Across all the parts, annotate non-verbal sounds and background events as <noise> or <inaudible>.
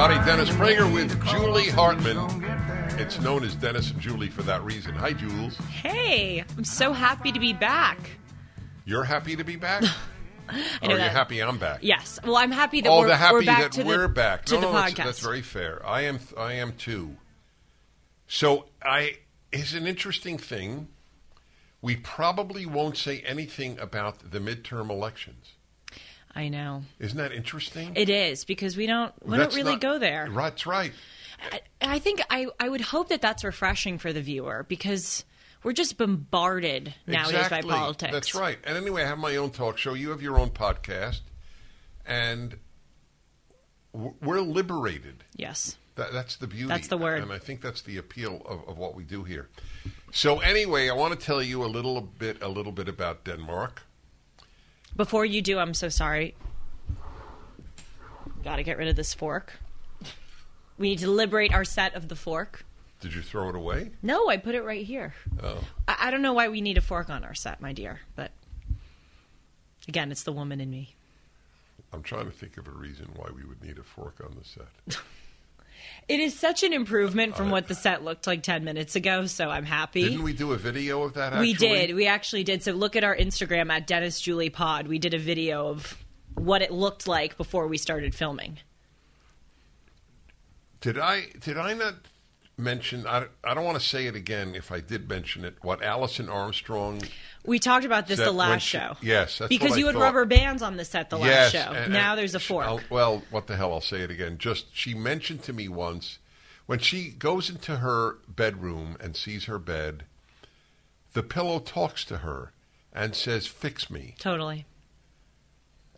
Everybody. Dennis Prager with Julie Hartman. It's known as Dennis and Julie for that reason. Hi, Jules. Hey, I'm so happy to be back. You're happy to be back? <laughs> Oh, know or are you that- happy I'm back? Yes. Well, I'm happy that oh, we're, the happy we're back that to we're the, back. to no, the no, podcast. That's, that's very fair. I am. I am too. So I is an interesting thing. We probably won't say anything about the midterm elections. I know Isn't that interesting? it is because we don't we That's don't really not- go there. That's right. I, I think I I would hope that that's refreshing for the viewer because we're just bombarded nowadays exactly. by politics. That's right. And anyway, I have my own talk show. You have your own podcast, and we're liberated. Yes. That, that's the beauty. That's the word. And I think that's the appeal of, of what we do here. So anyway, I want to tell you a little bit, a little bit about Denmark. Before you do, I'm so sorry. Got to get rid of this fork. We need to liberate our set of the fork. Did you throw it away? No, I put it right here. Oh, I, I don't know why we need a fork on our set, my dear, but again, it's the woman in me. I'm trying to think of a reason why we would need a fork on the set. <laughs> It is such an improvement from what the set looked like 10 minutes ago, so I'm happy. Didn't we do a video of that? We did. We actually did. So look at our Instagram at Dennis Julie Pod. We did a video of what it looked like before we started filming. Did I? Did I not mention? I, I don't want to say it again. If I did mention it, what Alison Armstrong We talked about this the last she- show. yes, that's because what I you had thought. rubber bands on the set the last show. and- now and there's a fork. I'll- well, what the hell? I'll say it again. Just she mentioned to me once when she goes into her bedroom and sees her bed, the pillow talks to her and says, "Fix me." totally.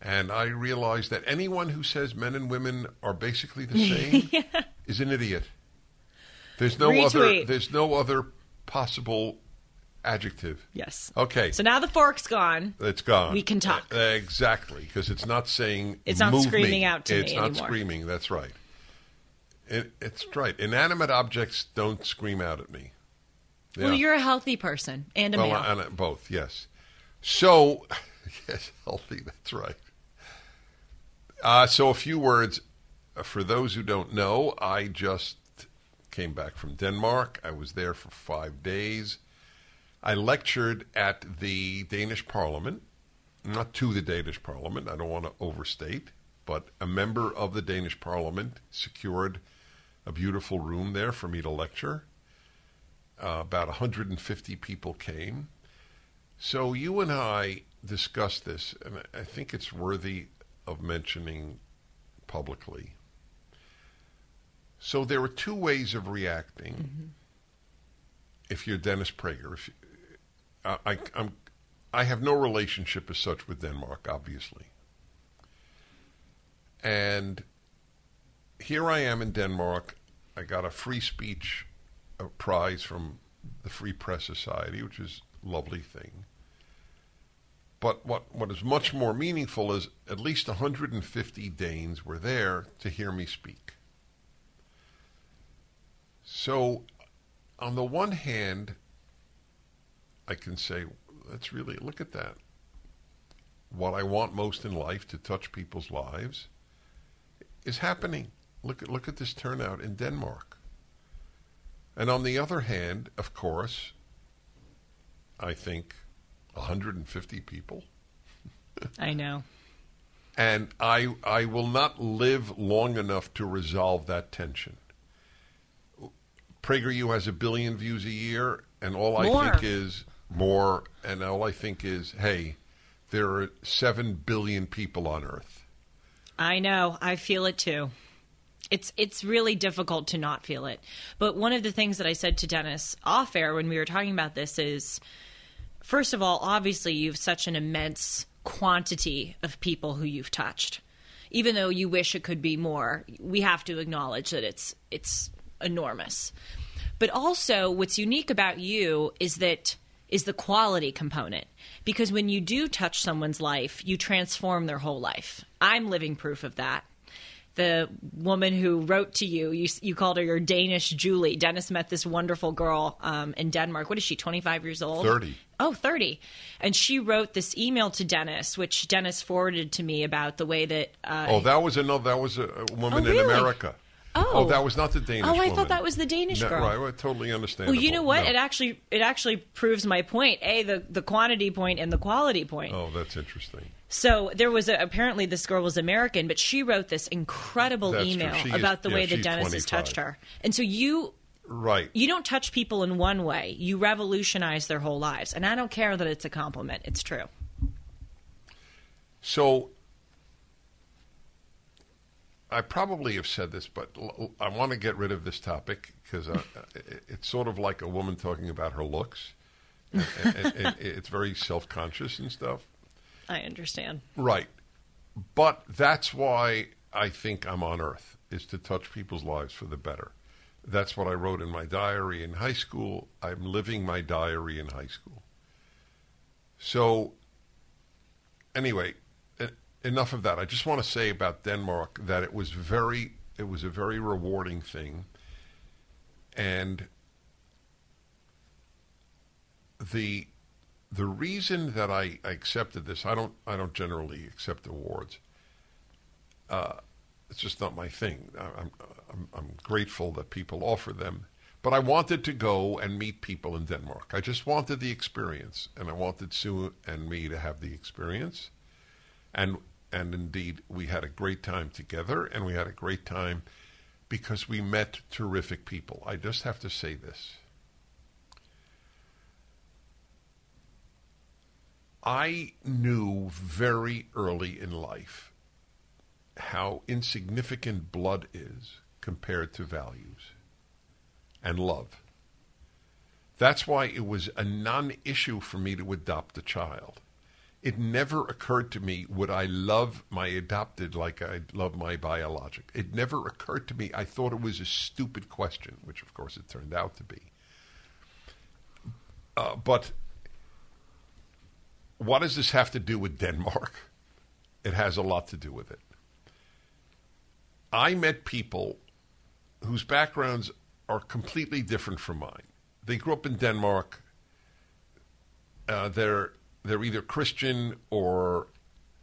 And I realized that anyone who says men and women are basically the <laughs> same is an idiot. There's no other. There's no other possible adjective. Yes. Okay. So now the fork's gone. It's gone. We can talk. Uh, exactly, because it's not saying. It's not "Move screaming me." out to me It's not anymore. screaming. That's right. It, it's right. Inanimate objects don't scream out at me. Well, you're a healthy person and a well, male. and, both. Yes. So, <laughs> yes, healthy. That's right. Uh, so, a few words uh, for those who don't know. I just came back from Denmark. I was there for five days. I lectured at the Danish Parliament, not to the Danish Parliament. I don't want to overstate, but a member of the Danish Parliament secured a beautiful room there for me to lecture. Uh, about 150 people came. So you and I discussed this, and I think it's worthy of mentioning publicly. So there were two ways of reacting. If you're Dennis Prager, if you, I, I'm, I have no relationship as such with Denmark, obviously, and here I am in Denmark. I got a free speech uh, prize from the Free Press Society, which is a lovely thing. But what, what is much more meaningful is at least 150 Danes were there to hear me speak. So, on the one hand, I can say, let's really look at that. What I want most in life to touch people's lives is happening. Look at look at this turnout in Denmark. And on the other hand, of course, I think 150 people. I know. And I I will not live long enough to resolve that tension. PragerU has a billion views a year, and all I think is more, and all I think is, hey, there are seven billion people on Earth. I know. I feel it too. It's it's really difficult to not feel it. But one of the things that I said to Dennis off air when we were talking about this is first of all, obviously you've such an immense quantity of people who you've touched. Even though you wish it could be more, we have to acknowledge that it's it's enormous. But also what's unique about you is that is the quality component. Because when you do touch someone's life, you transform their whole life. I'm living proof of that. The woman who wrote to you, you, you called her your Danish Julie. Dennis met this wonderful girl um, in Denmark. What is she, 25 years old? 30. Oh, 30. And she wrote this email to Dennis, which Dennis forwarded to me about the way that. Uh, Oh, that was another. That was a, woman Oh, in? America. Oh. oh. that was not the Danish. Girl. Oh, I woman. thought that was the Danish No, girl. Right, well, totally understand. well, you know what? It actually it actually proves my point. A the the quantity point and the quality point. Oh, that's interesting. So there was a, apparently this girl was American, but she wrote this incredible That's email She is- about the yeah, way the dentist Dennis has touched her. And so you Right. you don't touch people in one way; you revolutionize their whole lives. And I don't care that it's a compliment; it's true. So I probably have said this, but l- I want to get rid of this topic because uh, it's sort of like a woman talking about her looks. <laughs> and, and- and it's very self-conscious and stuff. I understand. Right. But that's why I think I'm on earth is to touch people's lives for the better. That's what I wrote in my diary in high school. I'm living my diary in high school. So anyway, enough of that. I just want to say about Denmark that it was very it was a very rewarding thing and the the reason that I, I accepted this, I don't I don't generally accept awards. Uh, it's just not my thing. I'm, I'm I'm grateful that people offer them, but I wanted to go and meet people in Denmark. I just wanted the experience, and I wanted Sue and me to have the experience, and and indeed we had a great time together, and we had a great time because we met terrific people. I just have to say this. I knew very early in life how insignificant blood is compared to values and love. That's why it was a non issue for me to adopt a child. It never occurred to me would I love my adopted like I love my biologic. It never occurred to me. I thought it was a stupid question, which of course it turned out to be. Uh, but what does this have to do with Denmark? It has a lot to do with it. I met people whose backgrounds are completely different from mine. They grew up in Denmark. Uh, they're they're either Christian or,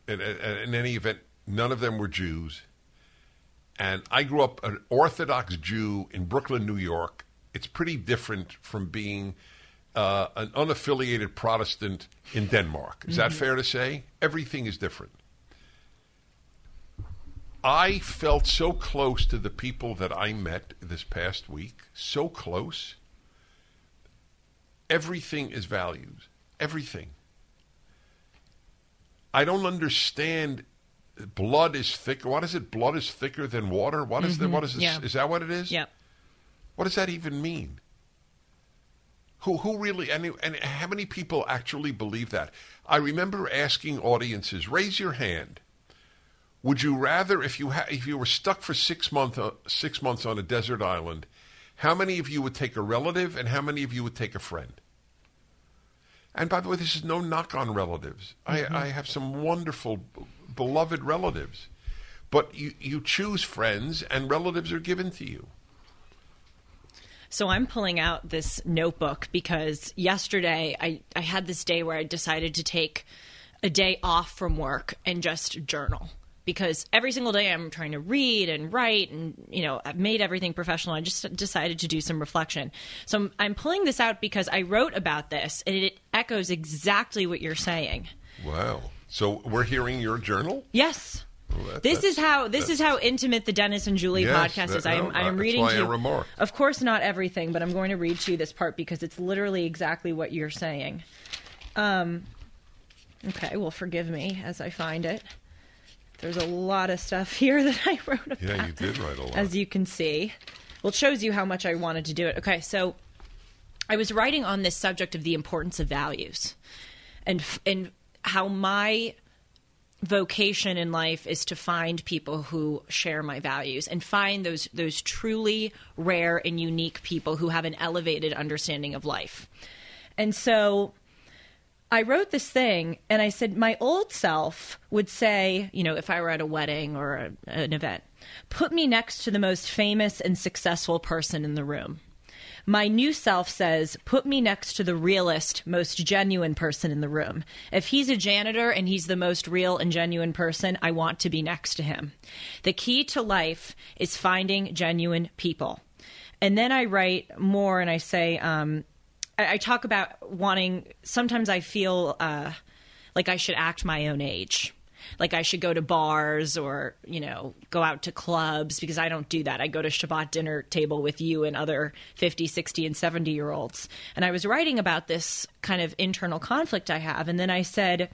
in, in, in any event, none of them were Jews. And I grew up an Orthodox Jew in Brooklyn, New York. It's pretty different from being uh, an unaffiliated Protestant in Denmark. Is that fair to say? Everything is different. I felt so close to the people that I met this past week, so close. Everything is values. Everything. I don't understand. Blood is thicker. What is it? Blood is thicker than water. What is that? What is this? Yeah. Is that what it is? Yep. What does that even mean? Who who really and and how many people actually believe that? I remember asking audiences, raise your hand. Would you rather if you ha- if you were stuck for six month uh, six months on a desert island, how many of you would take a relative and how many of you would take a friend? And by the way, this is no knock on relatives. I, mm-hmm. I have some wonderful, b- beloved relatives, but you you choose friends and relatives are given to you. So I'm pulling out this notebook because yesterday I, I had this day where I decided to take a day off from work and just journal. Because every single day I'm trying to read and write and, you know, I've made everything professional. I just decided to do some reflection. So I'm, I'm pulling this out because I wrote about this and it echoes exactly what you're saying. Wow. So we're hearing your journal? Yes. Well, that- this is how this is how intimate the Dennis and Julie Yes, podcast that- is. I'm I'm reading to you. Of course, not everything, but I'm going to read to you this part because it's literally exactly what you're saying. Um, Okay, well, forgive me as I find it. There's a lot of stuff <laughs> here that I wrote about. Yeah, you did write a lot. as you can see. Well, it shows you how much I wanted to do it. Okay, so I was writing on this subject of the importance of values, and and how my vocation in life is to find people who share my values and find those those truly rare and unique people who have an elevated understanding of life. And so I wrote this thing and I said, my old self would say, you know, if I were at a wedding or a, an event, put me next to the most famous and successful person in the room. My new self says, put me next to the realest, most genuine person in the room. If he's a janitor and he's the most real and genuine person, I want to be next to him. The key to life is finding genuine people. And then I write more and I say, um, I, talk about wanting. Sometimes I feel uh, like I should act my own age. Like I should go to bars or you know go out to clubs because I don't do that. I go to Shabbat dinner table with you and other 50, 60 and 70 year olds. And I was writing about this kind of internal conflict I have and then I said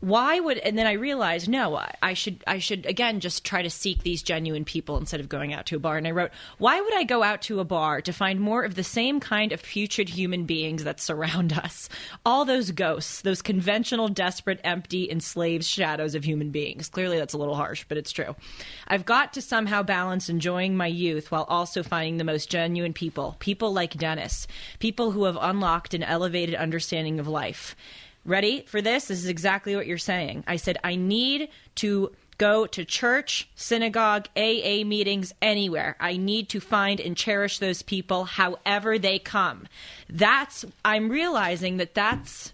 why would and then i realized no I, I should i should again just try to seek these genuine people instead of going out to a bar. And i wrote why would i go out to a bar to find more of the same kind of putrid human beings that surround <laughs> us? All those ghosts those conventional desperate empty enslaved shadows of human beings. Clearly that's a little harsh but it's true. I've got to somehow balance enjoying my youth while also finding the most genuine people people like dennis people who have unlocked an elevated understanding of life Ready for this? This is exactly what you're saying. I said, I need to go to church, synagogue, AA meetings, anywhere. I need to find and cherish those people however they come. That's, I'm realizing that that's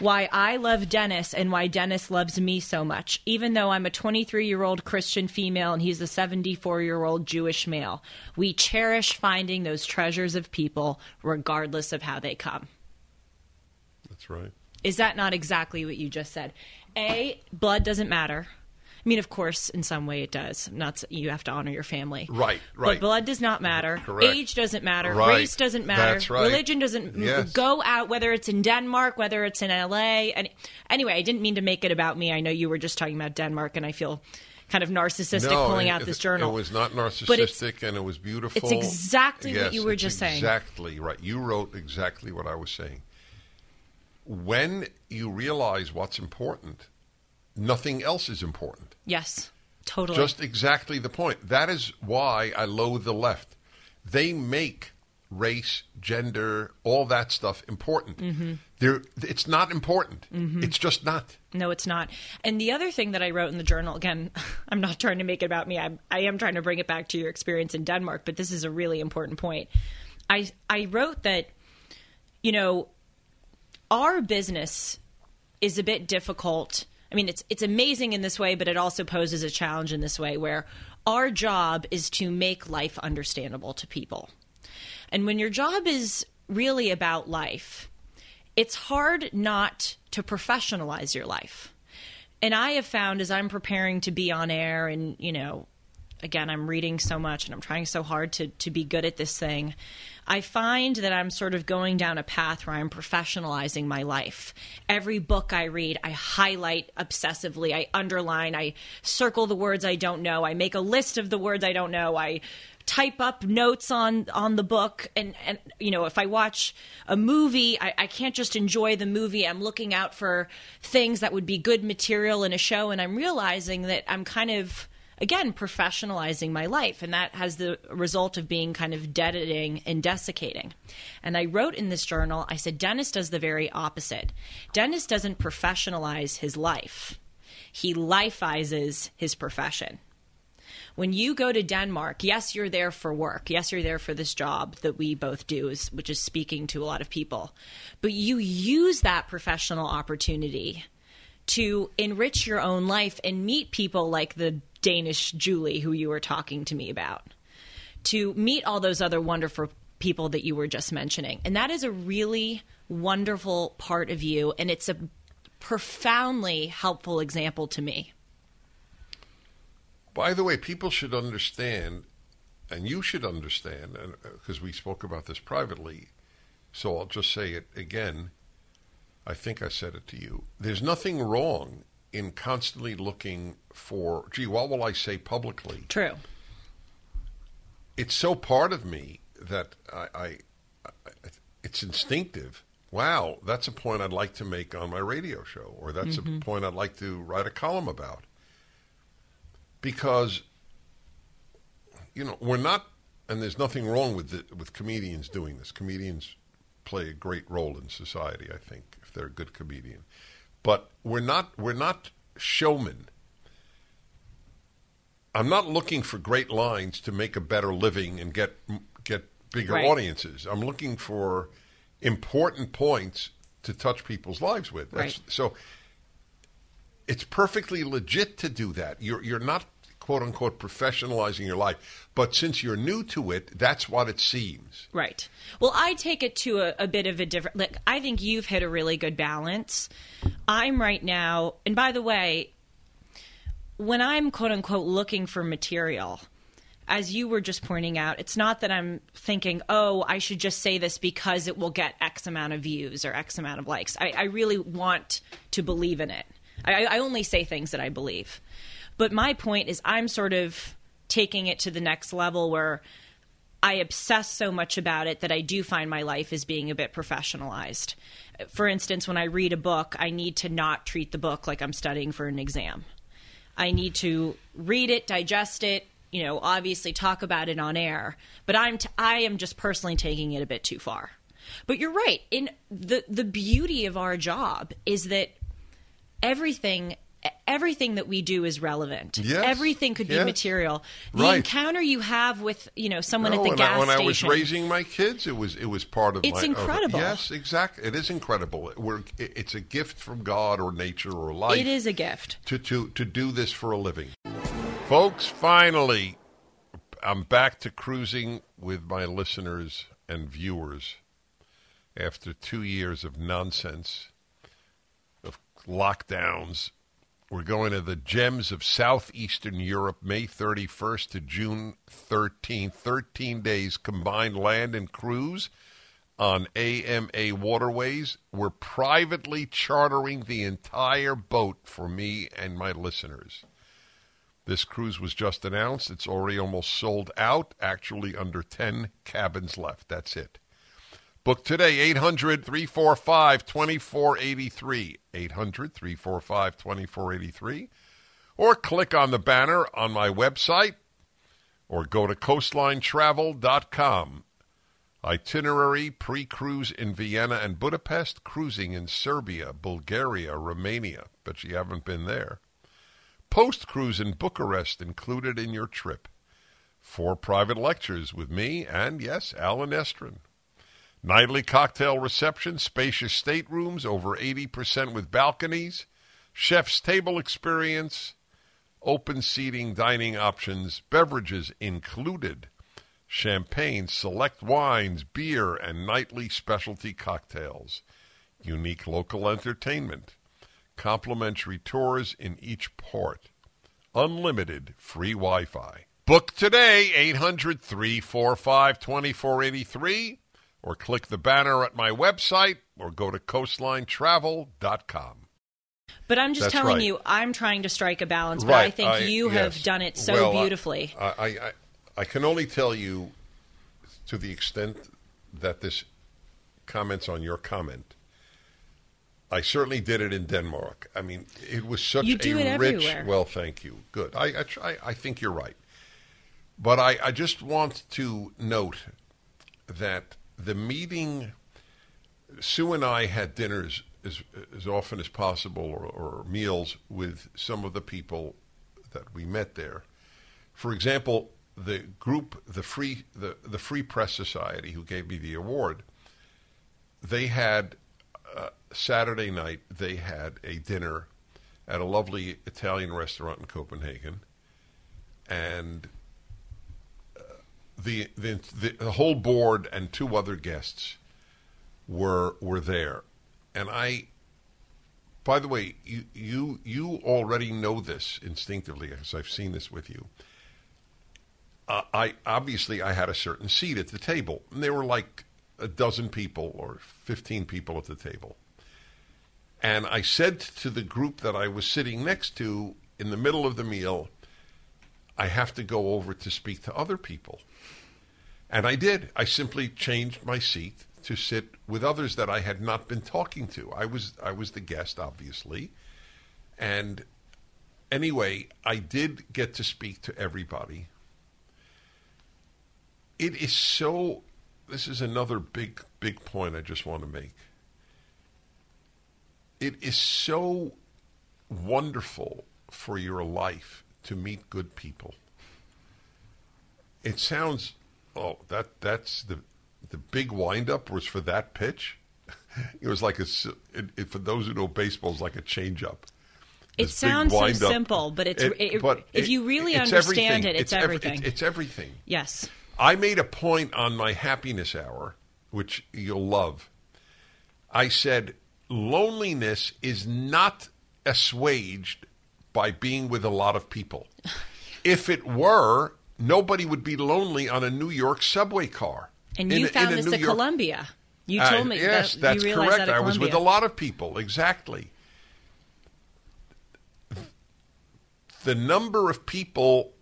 why I love Dennis and why Dennis loves me so much, even though I'm a 23 year old Christian female and he's a 74 year old Jewish male. We cherish finding those treasures of people regardless of how they come. That's right. Is that not exactly what you just said? A, blood doesn't matter. I mean, of course, in some way it does. Not you have to honor your family, Right, right. But blood does not matter. Correct. Age doesn't matter. Right. Race doesn't matter. That's right. Religion doesn't Yes. go out. Whether it's in Denmark, whether it's in L.A. And anyway, I didn't mean to make it about me. I know you were just talking about Denmark, and I feel kind of narcissistic pulling it- out it- this journal. It was not narcissistic, and it was beautiful. it's exactly what you were just saying. Exactly right. You wrote exactly what I was saying. When you realize what's important, nothing else is important. yes, totally. Just exactly the point. That is why I loathe the left. They make race, gender, all that stuff important. Mm-hmm. They're, it's not important. It's just not. No, it's not. And the other thing that I wrote in the journal, again, <laughs> I'm not trying to make it about me. I, I am trying to bring it back to your experience in Denmark, but this is a really important point. I I wrote that, you know, our business is a bit difficult. I mean, it's it's amazing in this way, but it also poses a challenge in this way where our job is to make life understandable to people. And when your job is really about life, it's hard not to professionalize your life. And I have found as I'm preparing to be on air and, you know, again, I'm reading so much and I'm trying so hard to, to be good at this thing. I find that I'm sort of going down a path where I'm professionalizing my life. Every book I read, I highlight obsessively, I underline, I circle the words I don't know, I make a list of the words I don't know, I type up notes on on the book. And and you know if i watch a movie I, I can't just enjoy the movie. I'm looking out for things that would be good material in a show. And i'm realizing that i'm kind of again professionalizing my life. And that has the result of being kind of deadening and desiccating. And i wrote in this journal i said dennis does the very opposite. Dennis doesn't professionalize his life. He lifeizes his profession. When you go to Denmark, yes, you're there for work. Yes, you're there for this job that we both do, which is speaking to a lot of people. But you use that professional opportunity to enrich your own life and meet people like the Danish Julie who you were talking to me about, to meet all those other wonderful people that you were just mentioning. And that is a really wonderful part of you, and it's a profoundly helpful example to me. By the way, people should understand, and you should understand, because uh, we spoke about this privately, so I'll just say it again. I think I said it to you. There's nothing wrong in constantly looking for, gee, what will I say publicly? True. It's so part of me that I, I, I it's instinctive. Wow, that's a point I'd like to make on my radio show, or that's a mm-hmm. point I'd like to write a column about. Because, you know, we're not, and there's nothing wrong with the, with comedians doing this. Comedians play a great role in society, I think, if they're a good comedian. But we're not we're not showmen. I'm not looking for great lines to make a better living and get get bigger Right. audiences. I'm looking for important points to touch people's lives with. That's, Right. So it's perfectly legit to do that. You're you're not quote unquote professionalizing your life, but since you're new to it, that's what it seems. Right. Well, I take it to a, a bit of a different. Like, I think you've hit a really good balance. I'm right now, and by the way, when I'm quote unquote looking for material, as you were just pointing out, it's not that I'm thinking, oh, I should just say this because it will get X amount of views or X amount of likes. I, I really want to believe in it. I, I only say things that I believe. But my point is, I'm sort of taking it to the next level where I obsess so much about it that I do find my life as being a bit professionalized. For instance, when I read a book, I need to not treat the book like I'm studying for an exam. I need to read it, digest it, you know, obviously talk about it on air, but I'm t- I am just personally taking it a bit too far. But you're right. In the the beauty of our job is that everything everything that we do is relevant. Yes. Everything could be Yes. material. The Right. encounter you have with, you know, someone No, at the gas I, when station. I was raising my kids, it was it was part of It's my. of- incredible. yes, exactly. It is incredible. We're, it- it's a gift from God or nature or life. it is a gift. to to to do this for a living. Folks, finally, I'm back to cruising with my listeners and viewers after two years of nonsense, of lockdowns. We're going to the gems of southeastern Europe, May 31st to June 13th. 13 days combined land and cruise on AMA waterways. We're privately chartering the entire boat for me and my listeners. This cruise was just announced. It's already almost sold out, actually, under 10 cabins left. That's it. Book today, 800 345 2483. 800 345 2483. Or click on the banner on my website or go to coastlinetravel.com. Itinerary pre cruise in Vienna and Budapest, cruising in Serbia, Bulgaria, Romania. Bet you haven't been there. Post cruise in Bucharest included in your trip. Four private lectures with me and, yes, Allen Estrin. Nightly cocktail reception, spacious staterooms, over 80% with balconies, chef's table experience, open seating dining options, beverages included, champagne, select wines, beer, and nightly specialty cocktails, unique local entertainment, complimentary tours in each port, unlimited free Wi Fi. Book today, 800 345 2483, or click the banner at my website, or go to coastlinetravel.com. But I'm just That's telling right. you, I'm trying to strike a balance, but I think you have done it so Well, beautifully. I, I, I, I can only tell you to the extent that this comments on your comment. I certainly did it in Denmark. I mean, it was such You do a it rich. everywhere. Well, thank you. Good. I, I, try, I think you're right. But I, I just want to note that the meeting, Sue and I had dinners as, as often as possible or, or meals with some of the people that we met there. For example, the group, the Free, the, the Free Press Society, who gave me the award, they had uh, Saturday night, they had a dinner at a lovely Italian restaurant in Copenhagen. And the, the the the whole board and two other guests were were there, and I. By the way, you you you already know this instinctively as I've seen this with you. Uh, I obviously I had a certain seat at the table, and there were like a dozen people or fifteen people at the table, And I said to the group that I was sitting next to in the middle of the meal, I have to go over to speak to other people. And I did. I simply changed my seat to sit with others that I had not been talking to. I was I was the guest, obviously. And anyway, I did get to speak to everybody. It is so this is another big big point I just want to make. It is so wonderful for your life to meet good people. It sounds oh that that's the the big windup was for that pitch. <laughs> It was like a it, it, for those who know baseball, it's like a changeup. It sounds so simple, but it's it, but if you really it's understand everything. it, it's, ev- everything. it's, it's everything. yes. I made a point on my happiness hour, which you'll love. I said, loneliness is not assuaged by being with a lot of people. <laughs> If it were, nobody would be lonely on a New York subway car. And In you in found a this New at York- Columbia. You Uh, told me yes, that that's you realized correct. that at I was with a lot of people. Exactly. The number of people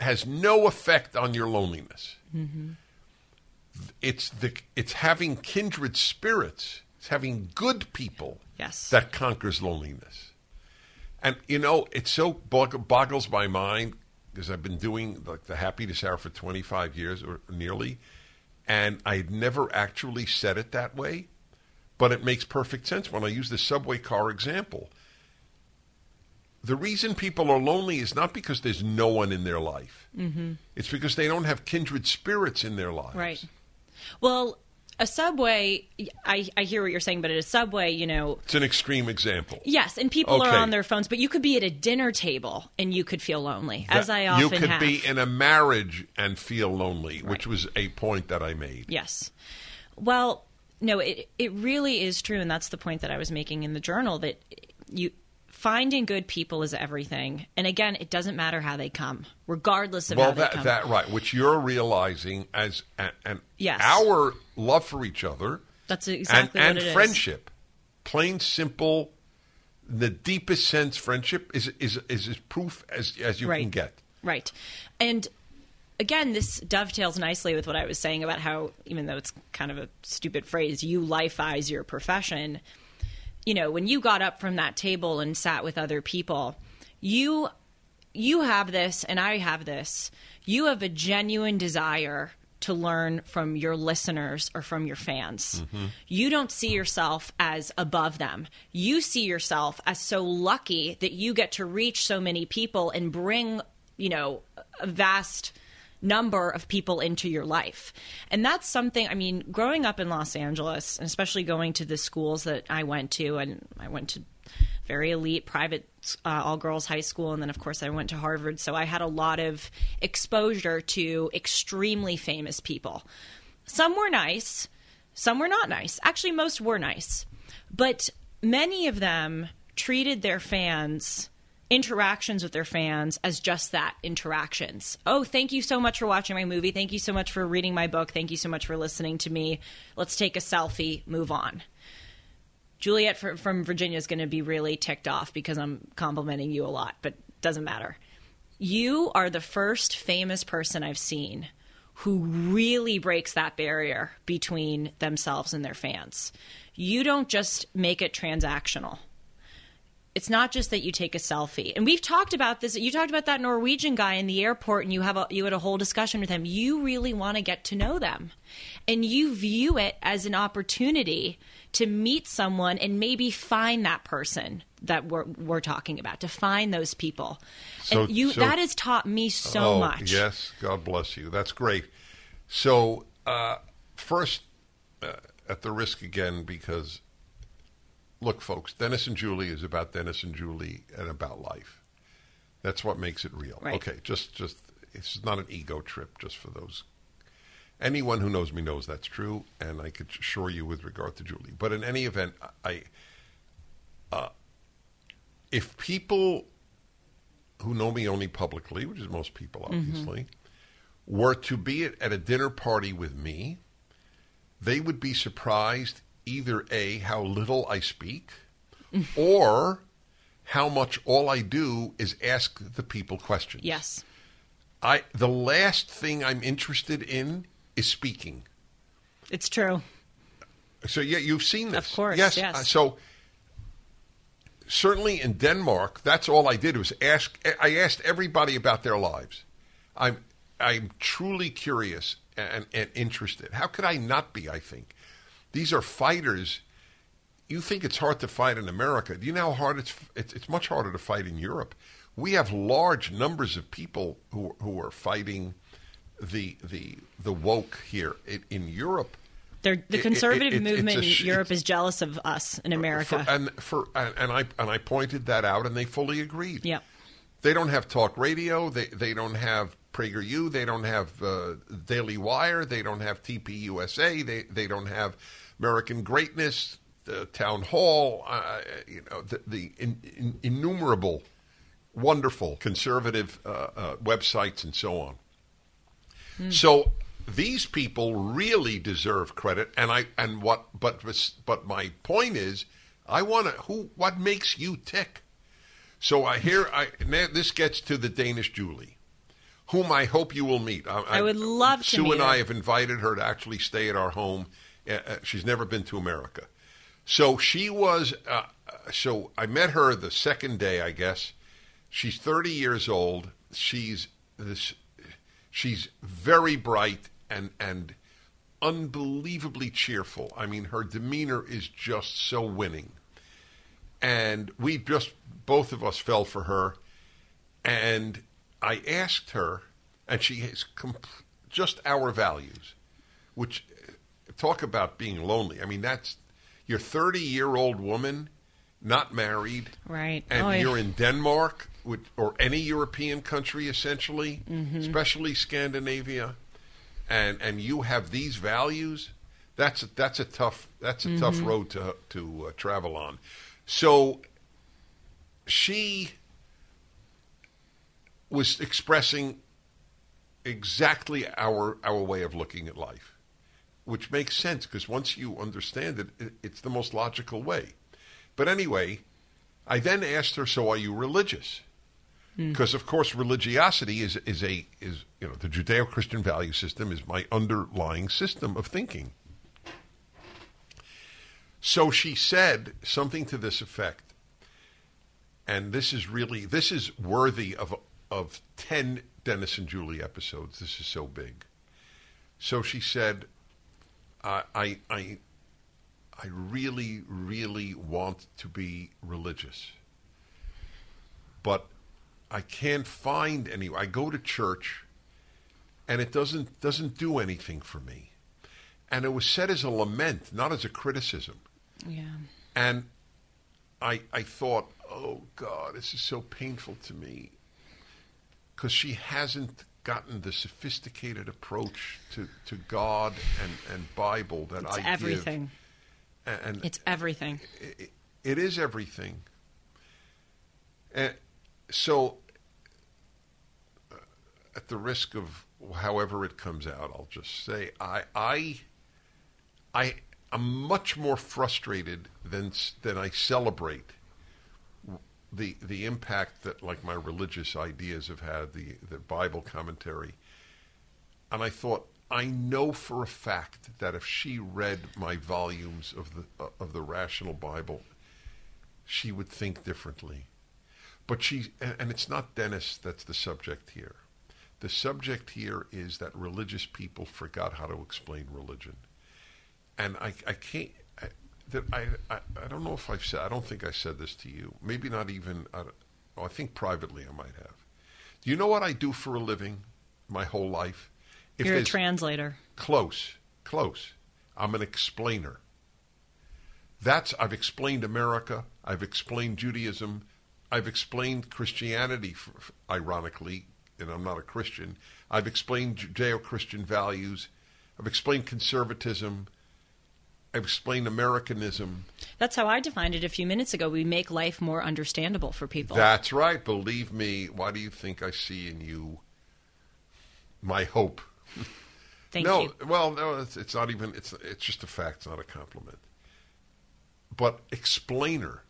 has no effect on your loneliness. Mm-hmm. It's the it's having kindred spirits. It's having good people Yes. that conquers loneliness. And you know, it so boggles my mind because I've been doing like the happiness hour for 25 years or nearly, and I had never actually said it that way, but it makes perfect sense when I use the subway car example. The reason people are lonely is not because there's no one in their life. Mm-hmm. It's because they don't have kindred spirits in their lives. Right. Well, a subway. I I hear what you're saying, but at a subway, you know, It's an extreme example. yes, and people Okay. are on their phones, but you could be at a dinner table and you could feel lonely, as I often you could have. be in a marriage and feel lonely, which was a point that I made. Yes. Well, no, it it really is true, and that's the point that I was making in the journal that you finding good people is everything. And again, it doesn't matter how they come, regardless of Well, how they that come. that right, which you're realizing as and, and Yes. our love for each other that's exactly and, and what it is. friendship, plain simple, the deepest sense, friendship is is is as proof as as you Right. can get. Right. And again, this dovetails nicely with what I was saying about how, even though it's kind of a stupid phrase, you lifeize your profession. You know, when you got up from that table and sat with other people, you you have this and I have this. You have a genuine desire to learn from your listeners or from your fans. Mm-hmm. You don't see yourself as above them. You see yourself as so lucky that you get to reach so many people and bring, you know, a vast number of people into your life. And that's something, I mean, growing up in Los Angeles, and especially going to the schools that I went to, and I went to very elite private uh, all girls high school and then of course I went to Harvard so I had a lot of exposure to extremely famous people. Some were nice, some were not nice. Actually most were nice. But many of them treated their fans interactions with their fans as just that interactions. Oh, thank you so much for watching my movie. Thank you so much for reading my book. Thank you so much for listening to me. Let's take a selfie, move on. Juliet from Virginia is going to be really ticked off because I'm complimenting you a lot, but doesn't matter. You are the first famous person I've seen who really breaks that barrier between themselves and their fans. You don't just make it transactional. It's not just that you take a selfie. And we've talked about this. You talked about that Norwegian guy in the airport and you have a, you had a whole discussion with him. You really want to get to know them. And you view it as an opportunity to meet someone and maybe find that person that we're, we're talking about, to find those people. So- and you so- that has taught me so oh, much. Yes, God bless you. That's great. So, uh, first, uh, at the risk again, because look, folks, Dennis and Julie is about Dennis and Julie and about life. That's what makes it real. Right. Okay, just just it's not an ego trip. Just for those. Anyone who knows me knows that's true, and I could assure you with regard to Julie. But in any event, I, uh, if people who know me only publicly, which is most people, obviously, were to be at, at a dinner party with me, they would be surprised either A, how little I speak, <laughs> or how much all I do is ask the people questions. Yes. I the last thing I'm interested in is speaking. It's true. So yeah, you've seen this. Of course, Yes. yes. uh, So certainly in Denmark, that's all I did was ask. I asked everybody about their lives. I'm I'm truly curious and, and interested. How could I not be? I think these are fighters. You think it's hard to fight in America? Do you know how hard it's? It's, it's much harder to fight in Europe. We have large numbers of people who who are fighting the the the woke here in, in Europe. They're, the It- it- conservative it- movement sh- in Europe is jealous of us in America. For, and for and, I and I pointed that out, and they fully agreed. Yep. They don't have talk radio. They they don't have PragerU. They don't have uh, Daily Wire. They don't have TPUSA. They they don't have American Greatness, the Town Hall. Uh, you know the, the in, in, innumerable, wonderful conservative uh, uh, websites and so on. So these people really deserve credit, and I and what but but my point is, I want to who what makes you tick. So I hear I now this gets to the Danish Julie, whom I hope you will meet. I, I would love to Sue and her. I have invited her to actually stay at our home. Uh, uh, she's never been to America, so she was. Uh, so I met her the second day, I guess. She's 30 years old. She's this. She's very bright and and unbelievably cheerful. I mean, her demeanor is just so winning. And we just both of us fell for her. And I asked her, and she has comp- just our values, which talk about being lonely. I mean, that's you're 30 year old woman, not married, Right. and Oy. you're in Denmark which, or any European country, essentially, Mm-hmm. especially Scandinavia, and and you have these values. That's a, that's a tough that's a tough Mm-hmm. road to to uh, travel on. So she was expressing exactly our our way of looking at life, which makes sense because once you understand it, it, it's the most logical way. But anyway, I then asked her, "So are you religious?" Hmm. Because of course, religiosity is is a is you know the Judeo-Christian value system is my underlying system of thinking. So she said something to this effect, and this is really this is worthy of of ten Dennis and Julie episodes. This is so big. So she said, I I I, I really really want to be religious, but I can't find any. I go to church, and it doesn't doesn't do anything for me. And it was said as a lament, not as a criticism. yeah. And I I thought, oh God, this is so painful to me because she hasn't gotten the sophisticated approach to, to God and, and Bible that It's I everything. give. And It's everything. it, it is everything. And so, uh, at the risk of however it comes out, I'll just say I I I am much more frustrated than than I celebrate the the impact that like my religious ideas have had the the Bible commentary. And I thought I know for a fact that if she read my volumes of the of the Rational Bible, she would think differently. But she and, it's not Dennis that's the subject here. The subject here is that religious people forgot how to explain religion, and I I can't. I, that I, I I don't know if I've said I don't think I said this to you. Maybe not even. I, oh, I think privately I might have. Do you know what I do for a living? My whole life. If You're a translator. Close, close. I'm an explainer. That's I've explained America. I've explained Judaism. I've explained Christianity, ironically, and I'm not a Christian. I've explained Judeo-Christian values. I've explained conservatism. I've explained Americanism. That's how I defined it a few minutes ago. We make life more understandable for people. That's right. Believe me. Why do you think I see in you my hope? <laughs> Thank no, you. well, no, it's, it's not even. It's it's just a fact. It's not a compliment. But explainer,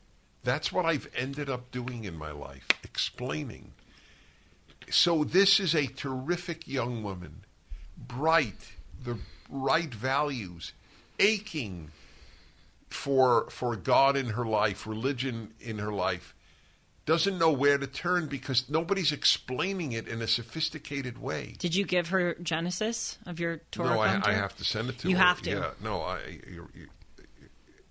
That's what I've ended up doing in my life, explaining. So this is a terrific young woman, bright, the right values, aching for for God in her life, religion in her life, doesn't know where to turn because nobody's explaining it in a sophisticated way. Did you give her Genesis of your Torah? no, I. I have to send it to You her. have to. Yeah, no, I. You, you,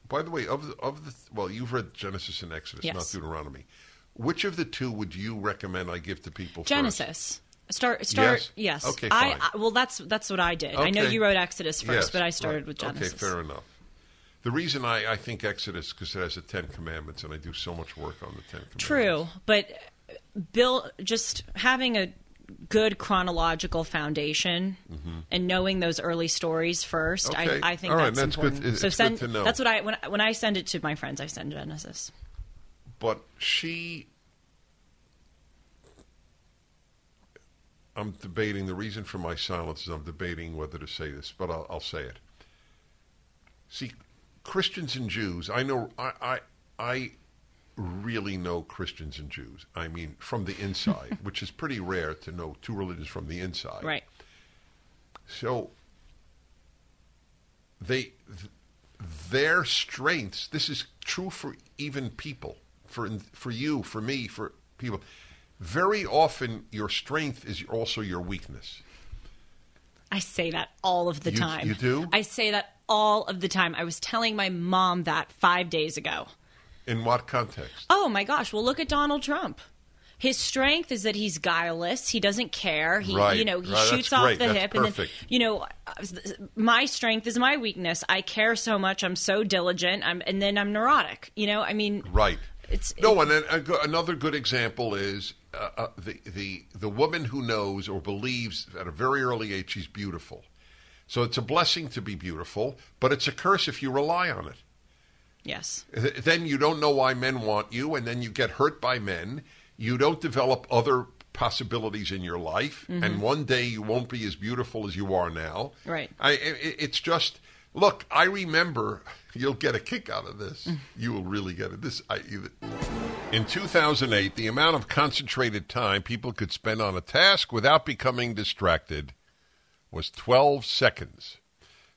by the way, of the, of the well, you've read Genesis and Exodus, Yes. not Deuteronomy. Which of the two would you recommend I give to people? first? Start. Start. Yes? Yes. Okay, I, fine. I well, that's that's what I did. Okay. I know you wrote Exodus first, Yes, but I started right. with Genesis. Okay, fair enough. The reason I, I think Exodus because it has the Ten Commandments, and I do so much work on the Ten Commandments. True, but Bill, just having a good chronological foundation and knowing those early stories first, Mm-hmm. Okay. I, I think All right, that's, that's good. important. It's so good send. to know. That's what I when I- when I send it to my friends, I send Genesis. But she, I'm debating. The reason for my silence is I'm debating whether to say this, but I'll, I'll say it. See, Christians and Jews. I know. I, I I really know Christians and Jews. I mean, from the inside, <laughs> which is pretty rare to know two religions from the inside. Right. So they th- their strengths. This is true for even people, for for you, for me, for people. Very often, your strength is also your weakness. I say that all of the You- time. you do? I say that all of the time. I was telling my mom that five days ago. In what context? Oh my gosh! Well, look at Donald Trump. His strength is that he's guileless. He doesn't care. He, Right, you know, he right, shoots off great, the that's hip, perfect. and then, you know, my strength is my weakness. I care so much. I'm so diligent. I'm, and then I'm neurotic. You know, I mean, Right. It's no, and then go- another good example is uh, uh, the the the woman who knows or believes at a very early age she's beautiful. So it's a blessing to be beautiful, but it's a curse if you rely on it. yes, Then you don't know why men want you, and then you get hurt by men. You don't develop other possibilities in your life, and one day you won't be as beautiful as you are now. Right. I, i it's just look. I remember. You'll get a kick out of this. You will really get it. This. I, in 2008, the amount of concentrated time people could spend on a task without becoming distracted was 12 seconds.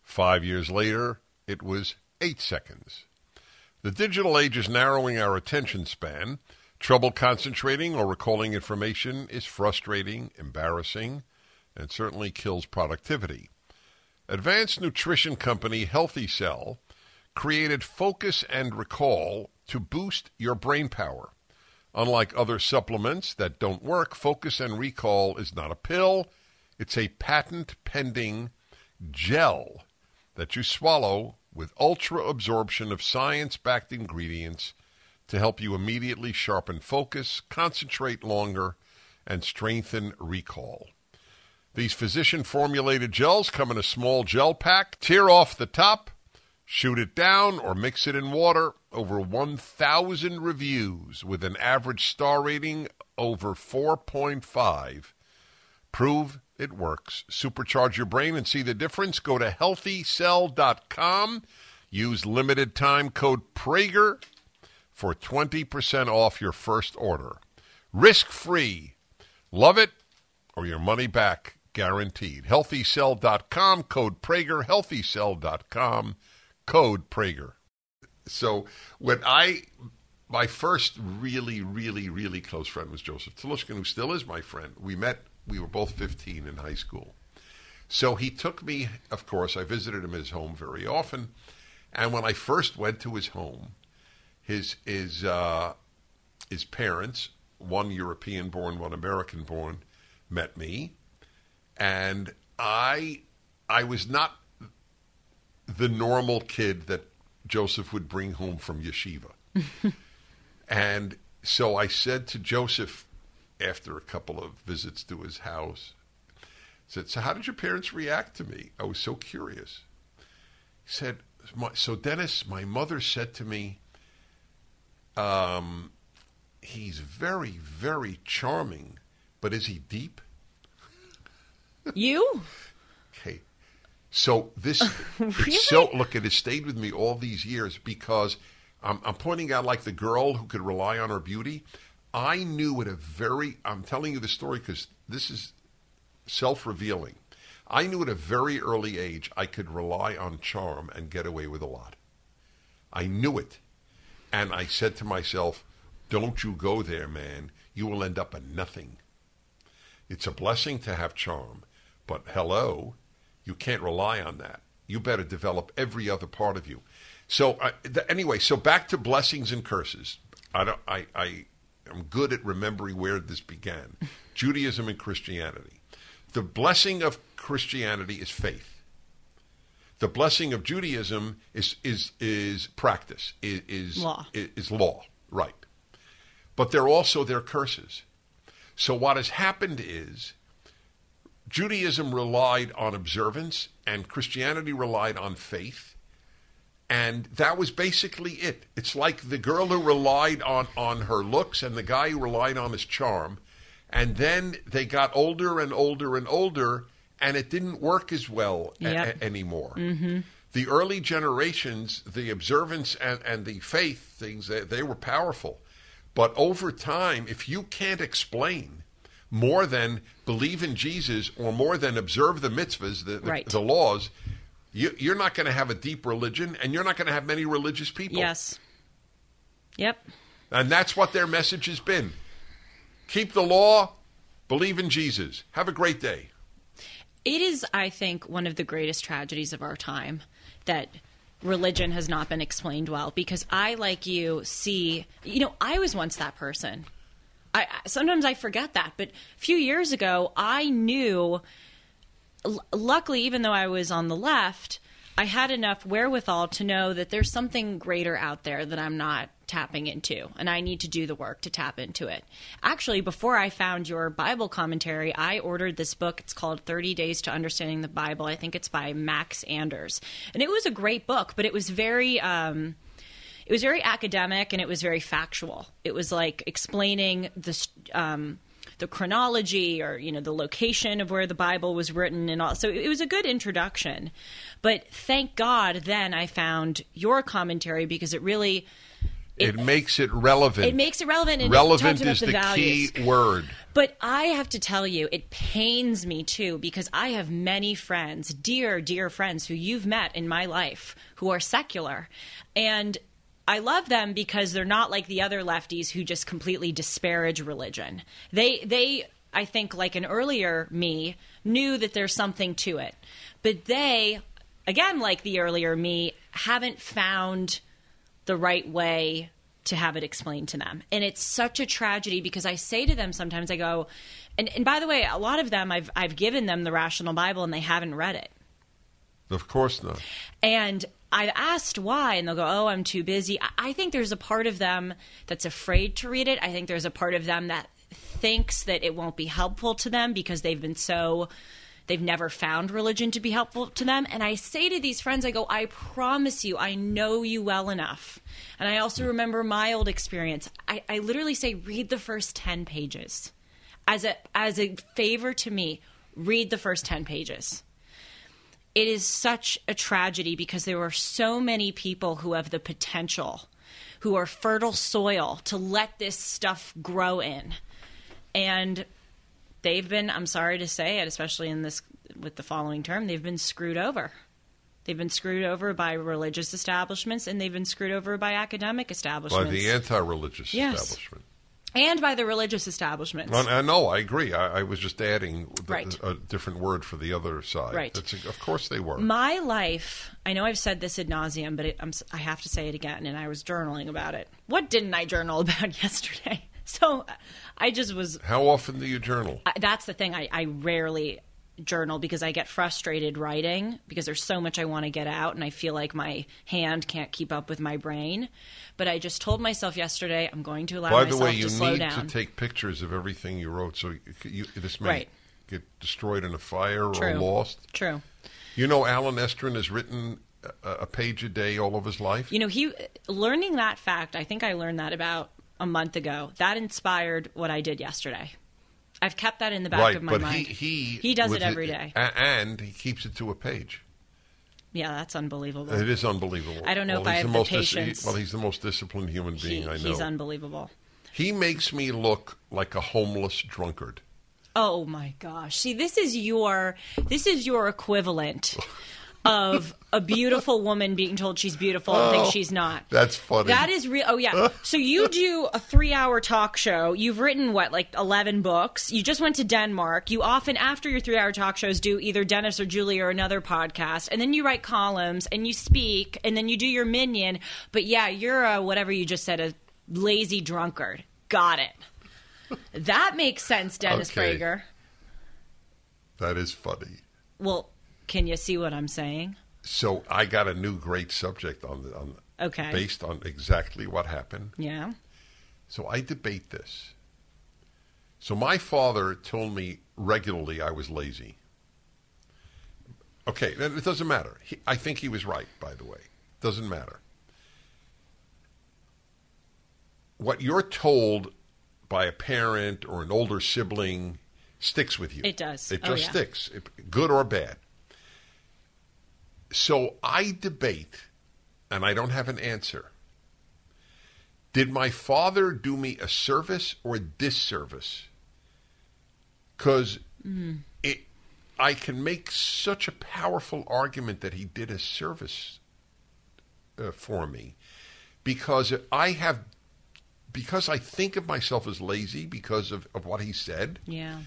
Five years later, it was eight seconds. The digital age is narrowing our attention span. Trouble concentrating or recalling information is frustrating, embarrassing, and certainly kills productivity. Advanced nutrition company Healthy Cell created Focus and Recall to boost your brain power. Unlike other supplements that don't work, Focus and Recall is not a pill, it's a patent pending gel that you swallow with ultra absorption of science backed ingredients to help you immediately sharpen focus, concentrate longer, and strengthen recall. These physician formulated gels come in a small gel pack. Tear off the top, shoot it down, or mix it in water. Over 1,000 reviews with an average star rating over 4.5 prove it works. Supercharge your brain and see the difference. Go to healthycell.com. Use limited time code Prager for 20% off your first order. Risk free. Love it or your money back guaranteed. Healthycell.com, code Prager, healthycell.com, code Prager. So when I, my first really, really, really close friend was Joseph Telushkin, who still is my friend. We met, we were both 15 in high school. So he took me, of course, I visited him at his home very often. And when I first went to his home, his, his, uh, his parents, one European born, one American born, met me. And I, I was not the normal kid that Joseph would bring home from yeshiva. <laughs> and so I said to Joseph after a couple of visits to his house, I said, So, how did your parents react to me? I was so curious. He said, So, Dennis, my mother said to me, um, He's very, very charming, but is he deep? you. <laughs> So this <laughs> it's so look, it has stayed with me all these years because I'm, I'm pointing out like the girl who could rely on her beauty. I knew at a very, I'm telling you the story because this is self revealing. I knew at a very early age I could rely on charm and get away with a lot. I knew it. And I said to myself, don't you go there, man. You will end up a nothing. It's a blessing to have charm, but hello, you can't rely on that. You better develop every other part of you. So uh, th- anyway, so back to blessings and curses. I don't. I. I am good at remembering where this began. <laughs> Judaism and Christianity. The blessing of Christianity is faith. The blessing of Judaism is is is practice. Is is Law. Is, is law. Right. But they're also their curses. So what has happened is Judaism relied on observance and Christianity relied on faith. And that was basically it. It's like the girl who relied on, on her looks and the guy who relied on his charm. And then they got older and older and older, and it didn't work as well Yep. a- anymore. Mm-hmm. The early generations, the observance and, and the faith things, they, they were powerful. But over time, if you can't explain more than believe in Jesus or more than observe the mitzvahs, the, the, Right. the laws, you, you're not going to have a deep religion and you're not going to have many religious people. Yes. Yep. And that's what their message has been. Keep the law, believe in Jesus. Have a great day. It is, I think, one of the greatest tragedies of our time that religion has not been explained well because I, like you, see, you know, I was once that person. I sometimes I forget that, but a few years ago, I knew. l- Luckily, even though I was on the left, I had enough wherewithal to know that there's something greater out there that I'm not tapping into, and I need to do the work to tap into it. Actually, before I found your Bible commentary, I ordered this book. It's called 30 Days to Understanding the Bible. I think it's by Max Anders. And it was a great book, but it was very. Um, it was very academic and it was very factual. It was like explaining the um, the chronology or you know the location of where the Bible was written and all. So it was a good introduction. But thank God, then I found your commentary because it really It, makes it relevant. it makes it relevant. And it relevant is the, the, key word. But I have to tell you, it pains me too because I have many friends, dear, dear friends who you've met in my life who are secular. And I love them because they're not like the other lefties who just completely disparage religion. They, they, I think, like an earlier me, knew that there's something to it. But they, again, like the earlier me, haven't found the right way to have it explained to them. And it's such a tragedy because I say to them sometimes, I go, and, and by the way, a lot of them, I've, I've given them the Rational Bible and they haven't read it. Of course not. And I've asked why, and they'll go, "Oh, I'm too busy." I- think there's a part of them that's afraid to read it. I think there's a part of them that thinks that it won't be helpful to them because they've been so they've never found religion to be helpful to them. And I say to these friends, I go, "I promise you, I know you well enough." And I also remember my old experience. I, I literally say, "Read the first ten pages." As a as a favor to me, read the first 10 pages it is such a tragedy because there are so many people who have the potential, who are fertile soil to let this stuff grow in. And they've been, I'm sorry to say it, especially in this with the following term, they've been screwed over. They've been screwed over by religious establishments and they've been screwed over by academic establishments. By the anti-religious Yes. establishment. And by the religious establishments. Well, uh, I I agree. I, I was just adding the- Right. a different word for the other side. Right. That's, of course they were. My life, I know I've said this ad nauseum, but it, I have to say it again, and I was journaling about it. What didn't I journal <laughs> about yesterday? So I just was, How often do you journal? I, that's the thing, I, I rarely journal because I get frustrated writing because there's so much I want to get out, and I feel like my hand can't keep up with my brain. But I just told myself yesterday I'm going to allow this to happen. By the way, you to need down. to take pictures of everything you wrote, so you, you, this may Right. get destroyed in a fire or lost. True. You know, Allen Estrin has written a, a page a day all of his life. You know, he learning that fact. I think I learned that about a month ago. That inspired what I did yesterday. I've kept that in the back right, of my but mind. he he he does it every day. and he keeps it to a page. Yeah, that's unbelievable. It is unbelievable. I don't know well, if I have the the dis- patience. he- well, he's the most disciplined human being He- I know. he's unbelievable. he makes me look like a homeless drunkard. Oh my gosh. See, this is your this is your equivalent <laughs> of a beautiful woman being told she's beautiful and Oh, thinks she's not. That's funny. That is real. Oh yeah. <laughs> So you do a three-hour talk show. You've written what, like eleven books. You just went to Denmark. You often, after your three-hour talk shows, do either Dennis or Julie or another podcast, and then you write columns and you speak, and then you do your minion. But yeah, you're a whatever you just said, a lazy drunkard. Got it. That makes sense, Dennis Okay. Prager. that is funny. Well, can you see what I'm saying? So I got a new great subject on the, on Okay. based on exactly what happened. Yeah. So I debate this. So my father told me regularly I was lazy. Okay, then it doesn't matter. He, I think he was right, by the way. Doesn't matter. What you're told by a parent or an older sibling sticks with you. It does. It Oh, just yeah. sticks, good or bad. So I debate, and I don't have an answer. Did my father do me a service or a disservice? Because it, I can make such a powerful argument that he did a service uh, for me, because I have, because I think of myself as lazy because of, of what he said. Yeah.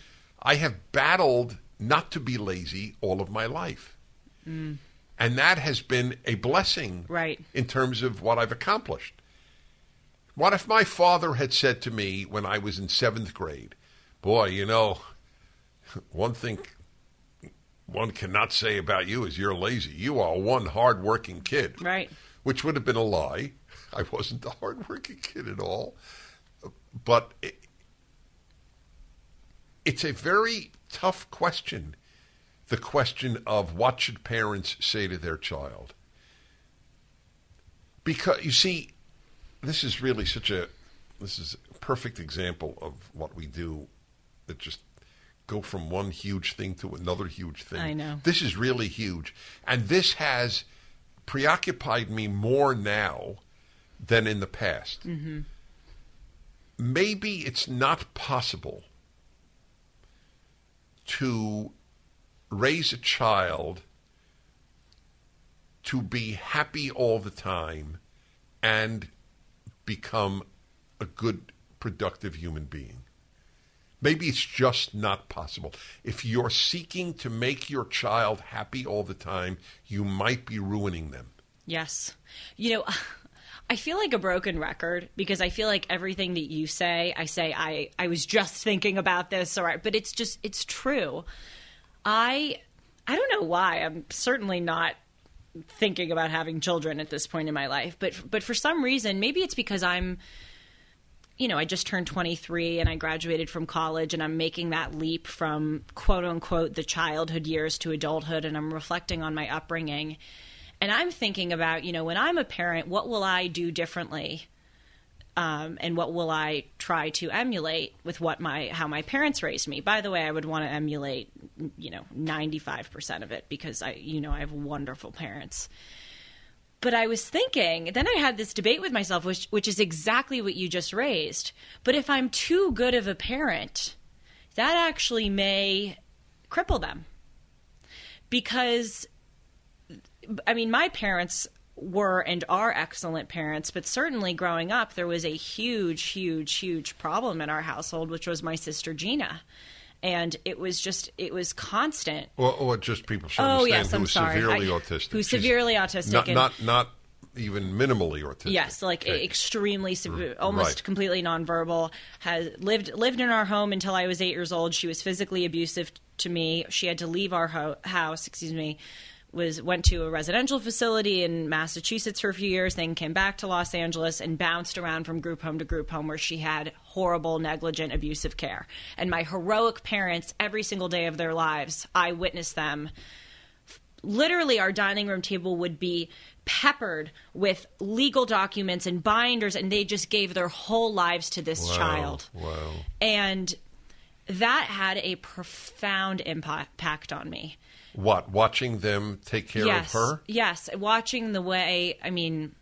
I have battled not to be lazy all of my life. And that has been a blessing Right. in terms of what I've accomplished. What if my father had said to me when I was in seventh grade, Boy, you know, one thing one cannot say about you is you're lazy. You are one hardworking kid. Right. Which would have been a lie. I wasn't a hardworking kid at all. But it, it's a very tough question. The question of what should parents say to their child? Because you see, this is really such a this is a perfect example of what we do that just go from one huge thing to another huge thing. I know. This is really huge. And this has preoccupied me more now than in the past. Mm-hmm. Maybe it's not possible to raise a child to be happy all the time and become a good, productive human being. Maybe it's just not possible. If you're seeking to make your child happy all the time, you might be ruining them. Yes. You know, <laughs> I feel like a broken record because I feel like everything that you say, I say I I was just thinking about this or but it's just it's true. I I don't know why. I'm certainly not thinking about having children at this point in my life, but but for some reason, maybe it's because I'm you know, I just turned 23 and I graduated from college and I'm making that leap from quote unquote the childhood years to adulthood and I'm reflecting on my upbringing. And I'm thinking about, you know, when I'm a parent, what will I do differently? Um, and what will I try to emulate with what my how my parents raised me? By the way, I would want to emulate, you know, 95% of it because I, you know, I have wonderful parents but I was thinking, then I had this debate with myself, which which is exactly what you just raised. But if I'm too good of a parent, that actually may cripple them. Because I mean, my parents were and are excellent parents, but certainly growing up, there was a huge, huge, huge problem in our household, which was my sister Gina. And it was just, it was constant. Or, or just people should Oh, yes, I'm who's sorry. severely I- autistic. who's She's severely autistic Not, and- not, not even minimally autistic. Yes, like Okay. extremely, severe, mm, almost right. completely nonverbal. Has lived lived in our home until I was eight years old. She was physically abusive to me. She had to leave our ho- house. Excuse me. Was went to a residential facility in Massachusetts for a few years, then came back to Los Angeles and bounced around from group home to group home where she had horrible, negligent, abusive care. And my heroic parents, every single day of their lives, I witnessed them literally our dining room table would be peppered with legal documents and binders and they just gave their whole lives to this Wow, child Wow. and that had a profound impact on me What? Watching them take care yes, of her? Yes, watching the way. I mean,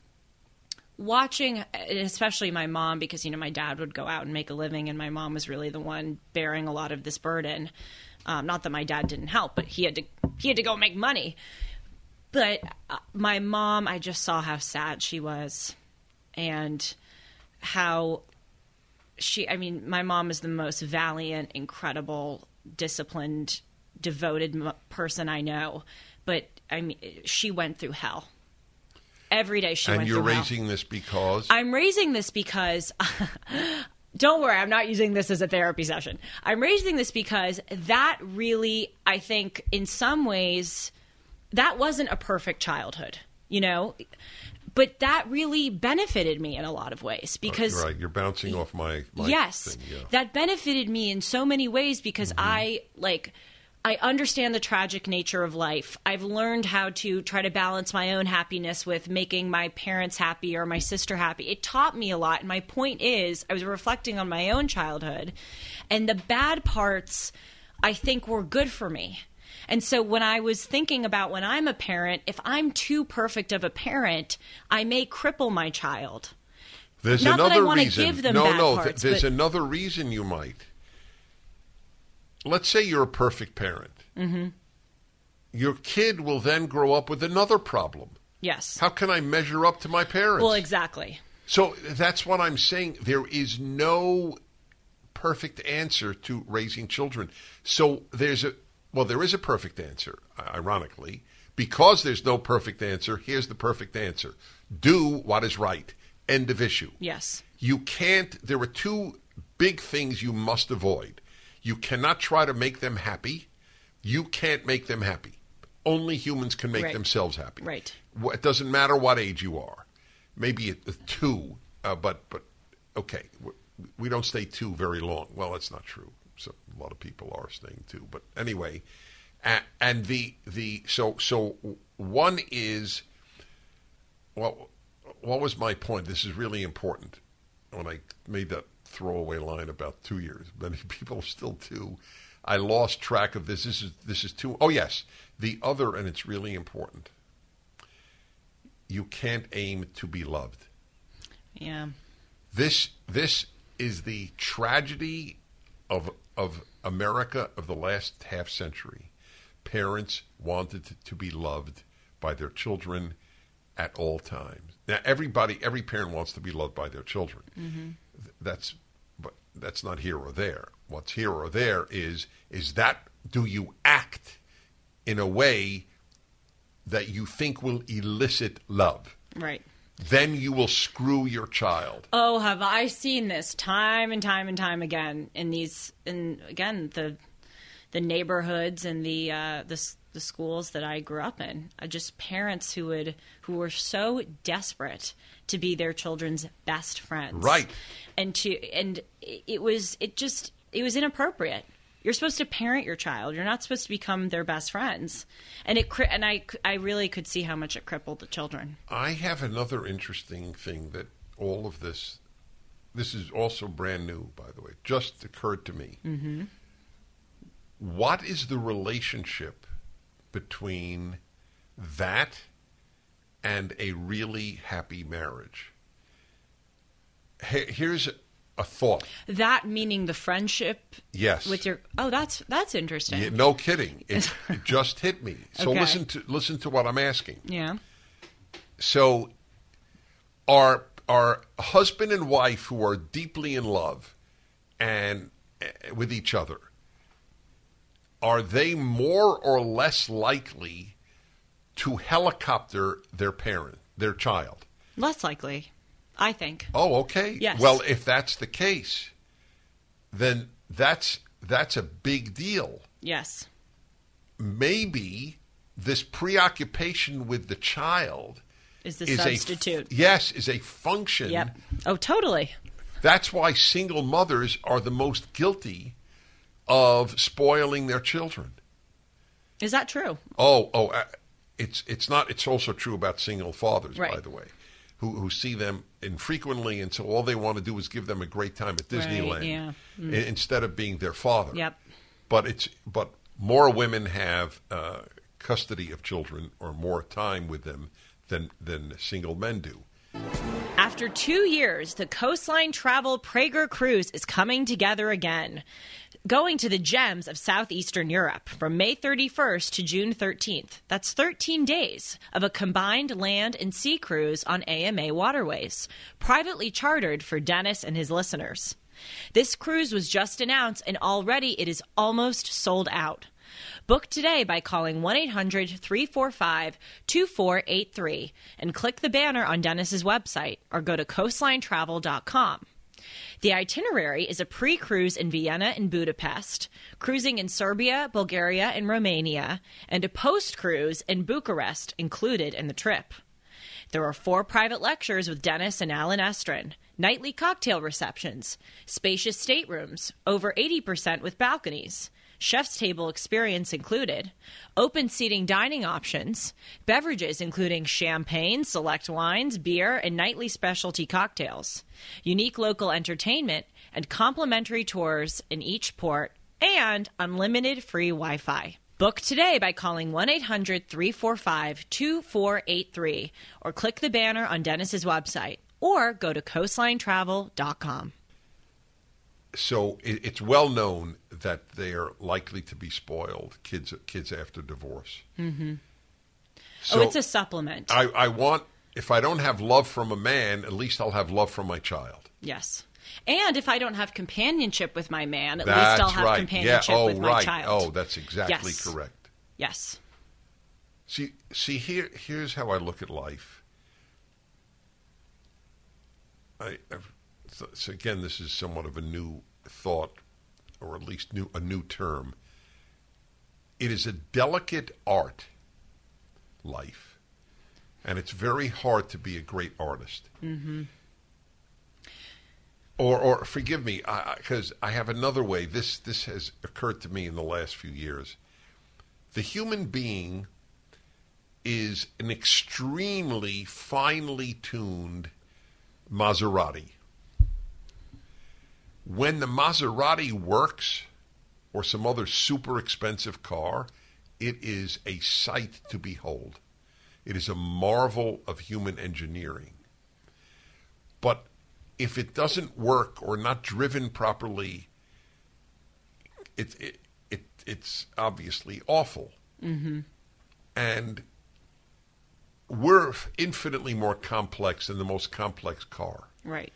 watching, especially my mom, because you know my dad would go out and make a living, and my mom was really the one bearing a lot of this burden. Um, not that my dad didn't help, but he had to he had to go make money. But uh, my mom, I just saw how sad she was, and how she. I mean, my mom is the most valiant, incredible, disciplined, devoted m- person I know. But I mean, she went through hell every day. She and went you're through hell. raising this because I'm raising this because <laughs> don't worry, I'm not using this as a therapy session. I'm raising this because that really, I think, in some ways, that wasn't a perfect childhood, you know? But that really benefited me in a lot of ways because right, you're bouncing off my, my yes thing, yeah. that benefited me in so many ways because Mm-hmm. i like i understand the tragic nature of life i've learned how to try to balance my own happiness with making my parents happy or my sister happy it taught me a lot and my point is i was reflecting on my own childhood and the bad parts i think were good for me and so when I was thinking about when I'm a parent, if I'm too perfect of a parent, I may cripple my child. There's Not that I another wanna reason. give them no, bad no. parts, there's but- another reason you might. Let's say you're a perfect parent. Mm-hmm. Your kid will then grow up with another problem. Yes. How can I measure up to my parents? Well, exactly. So that's what I'm saying. There is no perfect answer to raising children. So there's a well, there is a perfect answer, ironically. Because there's no perfect answer, here's the perfect answer. Do what is right. End of issue. Yes. You can't there are two big things you must avoid. You cannot try to make them happy. You can't make them happy. Only humans can make Right. themselves happy. Right. It doesn't matter what age you are. Maybe two, uh, but but okay, we don't stay two very long. Well, that's not true. So a lot of people are staying two, but anyway, a- and the the so so one is well, what was my point? This is really important. When I made that throwaway line about two years, <laughs> many people are still two. I lost track of this. This is this is two. Oh yes, the other, and it's really important. You can't aim to be loved. Yeah. This this is the tragedy of of America of the last half century. Parents wanted to, to be loved by their children at all times. Now everybody every parent wants to be loved by their children. Mm-hmm. Th- That's that's not here or there. What's here or there is is that do you act in a way that you think will elicit love? Right. then you will screw your child. Oh, have I seen this time and time and time again in these in again the the neighborhoods and the uh, the s- the schools that I grew up in. Uh, just parents who would who were so desperate to be their children's best friends, Right. And to and it was it just it was inappropriate. You're supposed to parent your child. You're not supposed to become their best friends. And it and I I really could see how much it crippled the children. I have another interesting thing that all of this, this is also brand new, by the way, just occurred to me. Mm-hmm. What is the relationship between that and a really happy marriage? He- Here's a thought. That meaning the friendship Yes. with your oh that's that's interesting Yeah, no kidding. It, <laughs> it just hit me. So Okay. listen to listen to what I'm asking. yeah so our our husband and wife who are deeply in love and uh, with each other are they more or less likely to helicopter their parent their child? Less likely i think. Oh okay. Yes. well if that's the case then that's that's a big deal. Yes. Maybe this preoccupation with the child is the is substitute. a yes is a function. Yep. Oh totally. That's why single mothers are the most guilty of spoiling their children. is that true Oh, oh, uh, it's it's not. It's also true about single fathers, by the way, who who see them infrequently, and so all they want to do is give them a great time at Right, Disneyland, yeah. i- instead of being their father. Yep. But it's but more women have uh, custody of children or more time with them than than single men do. After two years, the Coastline Travel Prager Cruise is coming together again, going to the gems of southeastern Europe from May 31st to June 13th. That's 13 days of a combined land and sea cruise on AMA waterways, privately chartered for Dennis and his listeners. This cruise was just announced, and already it is almost sold out. Book today by calling 1 800 345 2483 and click the banner on Dennis's website or go to coastlinetravel.com. The itinerary is a pre cruise in Vienna and Budapest, cruising in Serbia, Bulgaria, and Romania, and a post cruise in Bucharest included in the trip. There are four private lectures with Dennis and Allen Estrin, nightly cocktail receptions, spacious staterooms, over 80% with balconies, chef's table experience included, open seating dining options, beverages including champagne, select wines, beer, and nightly specialty cocktails, unique local entertainment, and complimentary tours in each port, and unlimited free Wi Fi. Book today by calling 1 800 345 2483 or click the banner on Dennis's website or go to coastlinetravel.com. So it's well known that they are likely to be spoiled kids kids after divorce. Mm-hmm. oh, it's a supplement. I, I want if I don't have love from a man, at least I'll have love from my child. yes. And if I don't have companionship with my man, at That's least I'll have right. companionship yeah. Oh, with my child. Oh, that's exactly Yes. correct. yes. See, see here. Here's how I look at life. I, so, so again, this is somewhat of a new thought, or at least new a new term. It is a delicate art, life, and it's very hard to be a great artist. Mm-hmm. Or, or forgive me, because I, I have another way. This this has occurred to me in the last few years. The human being is an extremely finely tuned Maserati. When the Maserati works, or some other super expensive car, it is a sight to behold. It is a marvel of human engineering. But if it doesn't work or not driven properly, it, it, it it's obviously awful. Mm-hmm. And we're infinitely more complex than the most complex car. Right.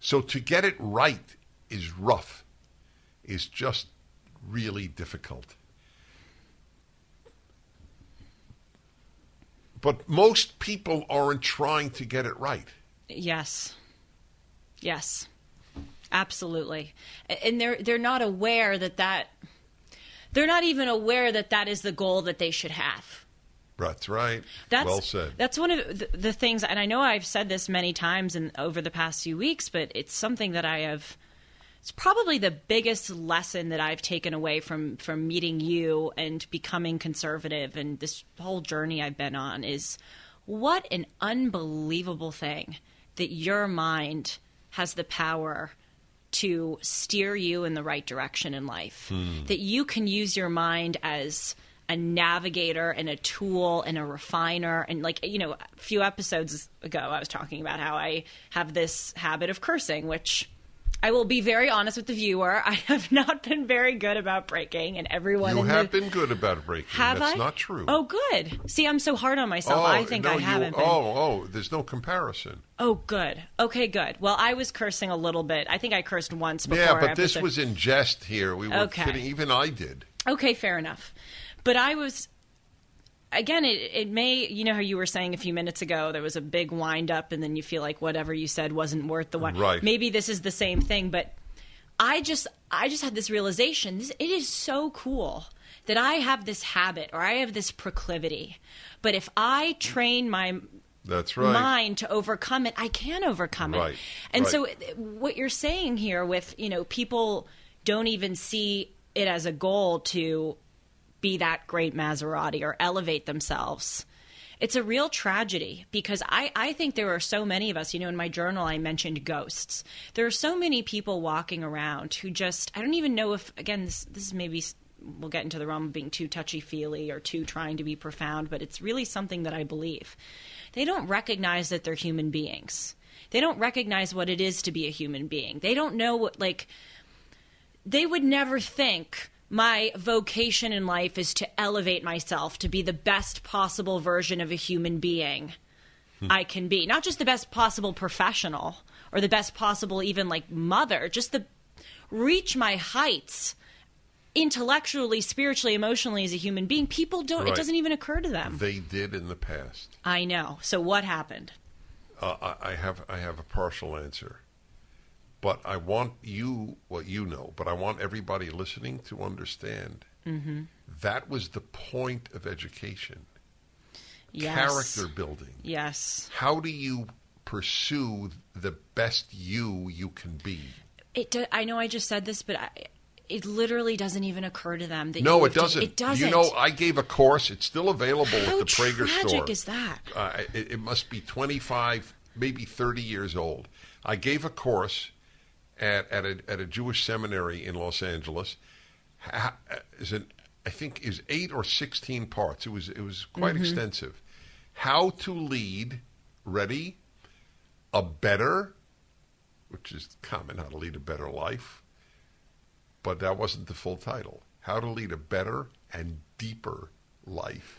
So to get it right is rough, is just really difficult. But most people aren't trying to get it right. Yes. Yes. Absolutely. And they're they're not aware that that they're not even aware that that is the goal that they should have. That's right. That's well said. That's one of the, the things, and I know I've said this many times in, over the past few weeks, but it's something that I have. It's probably the biggest lesson that I've taken away from from meeting you and becoming conservative, and this whole journey I've been on is what an unbelievable thing that your mind has the power to steer you in the right direction in life. Hmm. That you can use your mind as a navigator and a tool and a refiner and like you know a few episodes ago I was talking about how I have this habit of cursing which I will be very honest with the viewer <laughs> I have not been very good about breaking and everyone you have the, been good about breaking. have That's I not true. oh good see I'm so hard on myself Oh, I think no, I haven't been Oh, oh, there's no comparison. oh good okay good well I was cursing a little bit I think I cursed once before Yeah, but this was in jest here. We were Okay. kidding. Even I did. Okay, fair enough. But I was again it it may you know how you were saying a few minutes ago there was a big wind up and then you feel like whatever you said wasn't worth the wind. Right. Maybe this is the same thing, but I just I just had this realization. This, it is so cool that I have this habit or I have this proclivity. But if I train my That's right. mind to overcome it, I can overcome it. And right. so, what you're saying here with you know people don't even see it as a goal to be that great Maserati or elevate themselves. It's a real tragedy because I, I think there are so many of us, you know, in my journal I mentioned ghosts. There are so many people walking around who just, I don't even know if, again, this, this is maybe we'll get into the realm of being too touchy feely or too trying to be profound, but it's really something that I believe. They don't recognize that they're human beings. They don't recognize what it is to be a human being. They don't know what, like, they would never think my vocation in life is to elevate myself to be the best possible version of a human being I can be. Not just the best possible professional or the best possible, even like mother, just the reach my heights intellectually, spiritually, emotionally as a human being. People don't, Right. it doesn't even occur to them. They did in the past. I know. So what happened? Uh, I have I have a partial answer, but I want you what you know. But I want everybody listening to understand Mm-hmm. that was the point of education, Yes. character building. Yes. How do you pursue the best you you can be? It. Do, I know I just said this, but I, it literally doesn't even occur to them that No, you it doesn't. it doesn't. You know, I gave a course. It's still available How at the Prager store. How tragic is that? Uh, it, it must be 25, maybe 30 years old. I gave a course at, at, a, at a Jewish seminary in Los Angeles. Is an, I think is eight or 16 parts. It was it was quite Mm-hmm. extensive. How to lead, ready, a better, which is common, how to lead a better life, but that wasn't the full title. How to lead a better and deeper life.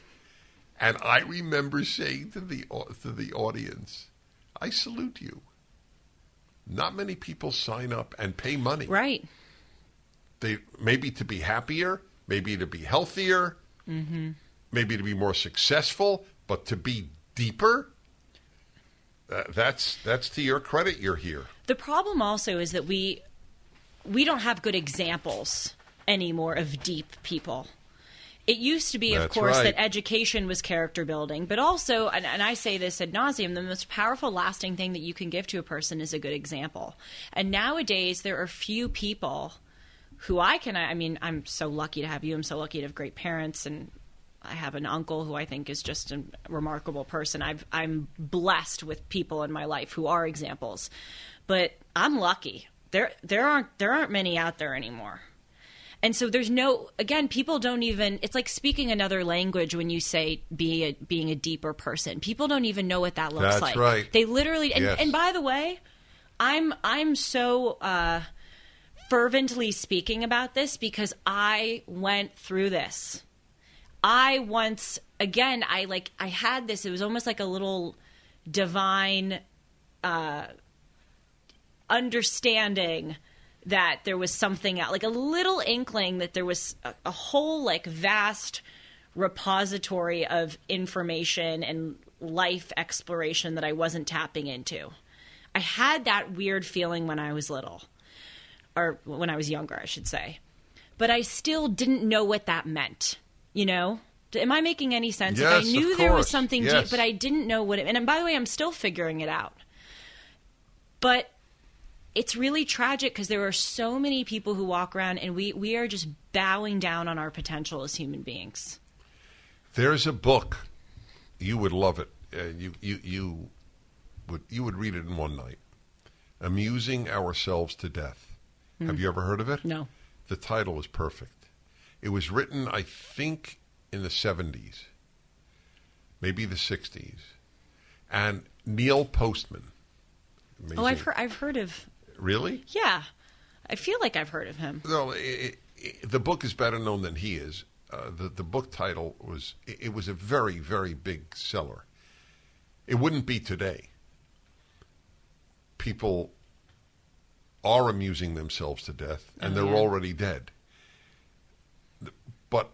And I remember saying to the to the audience, "I salute you." Not many people sign up and pay money. Right. They maybe to be happier, maybe to be healthier, Mm-hmm. maybe to be more successful, but to be deeper. Uh, that's that's to your credit. You're here. The problem also is that we we don't have good examples anymore of deep people. It used to be, of course, right. that education was character building, but also, and, and I say this ad nauseum, the most powerful, lasting thing that you can give to a person is a good example. And nowadays, there are few people who I can. I mean, I'm so lucky to have you. I'm so lucky to have great parents, and I have an uncle who I think is just a remarkable person. I've, I'm blessed with people in my life who are examples, but I'm lucky. There, there aren't there aren't many out there anymore. And so there's no again people don't even it's like speaking another language when you say be a, being a deeper person. People don't even know what that looks That's like. right. They literally and, Yes. and by the way, I'm I'm so uh fervently speaking about this because I went through this. I once again I like I had this it was almost like a little divine uh understanding that there was something out like a little inkling that there was a, a whole like vast repository of information and life exploration that I wasn't tapping into. I had that weird feeling when I was little or when I was younger, I should say. But I still didn't know what that meant. You know? Am I making any sense? Like, Yes, I knew there was something Yes. deep, but I didn't know what it. And by the way, I'm still figuring it out. But it's really tragic because there are so many people who walk around, and we we are just bowing down on our potential as human beings. There's a book. You would love it. Uh, you you you would you would read it in one night. Amusing ourselves to death. Have you ever heard of it? No. The title is perfect. It was written, I think, in the 70s, maybe the 60s, and Neil Postman. Oh, I've heard I've heard of. Really? Yeah, I feel like I've heard of him. No, i i the book is better known than he is. Uh, the the book title was it, it was a very very big seller. It wouldn't be today. People are amusing themselves to death, and Oh, they're yeah. already dead. But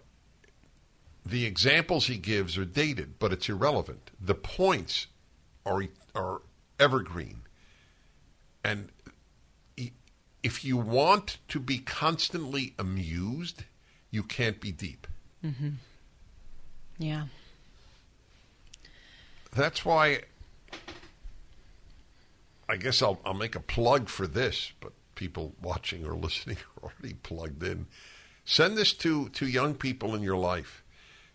the examples he gives are dated, but it's irrelevant. The points are are evergreen, and if you want to be constantly amused, you can't be deep. Mm-hmm. Yeah. That's why I guess I'll, I'll make a plug for this, but people watching or listening <laughs> are already plugged in. Send this to, to young people in your life.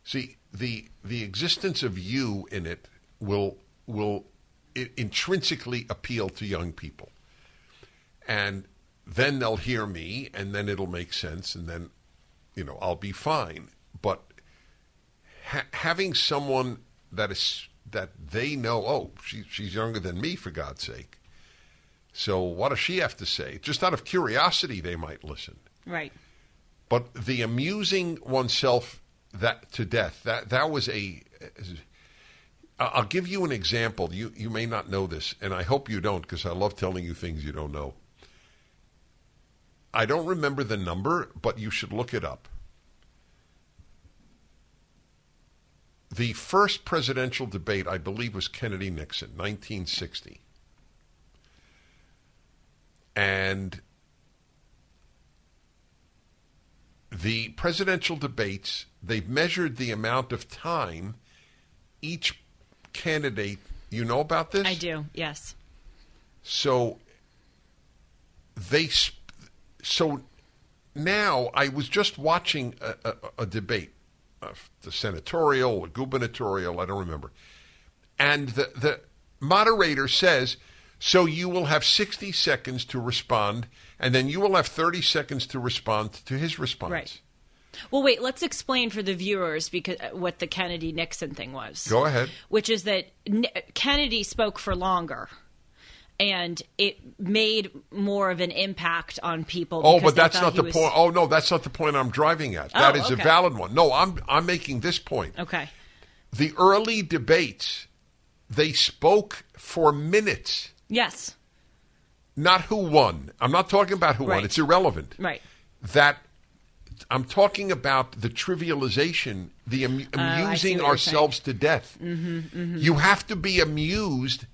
See, the the existence of you in it will will intrinsically appeal to young people. And then they'll hear me and then it'll make sense and then you know, I'll be fine. But ha- having someone that is that they know, oh, she, she's younger than me, for God's sake. So what does she have to say? Just out of curiosity, they might listen. Right. But the amusing oneself that to death that that was a. I'll give you an example. You you may not know this, and I hope you don't, because I love telling you things you don't know. I don't remember the number, but you should look it up. The first presidential debate, I believe, was Kennedy Nixon, 1960. And the presidential debates, they've measured the amount of time each candidate, you know about this? I do. Yes. So they, sp- so now I was just watching a, a, a debate, uh, the senatorial or gubernatorial, I don't remember, and the the moderator says, so you will have sixty seconds to respond, and then you will have thirty seconds to respond to his response. Right. Well, wait. Let's explain for the viewers because uh, what the Kennedy Nixon thing was. Go ahead. Which is that N- Kennedy spoke for longer, and it made more of an impact on people. Oh, but that's not the was- point. Oh no, that's not the point I'm driving at. Oh, that is a valid one. No, I'm I'm making this point. Okay. The early debates, they spoke for minutes. Yes. not who won. I'm not talking about who won. It's irrelevant. Right. That I'm talking about the trivialization, the am- Oh, amusing you're ourselves to death. Mm-hmm, You have to be amused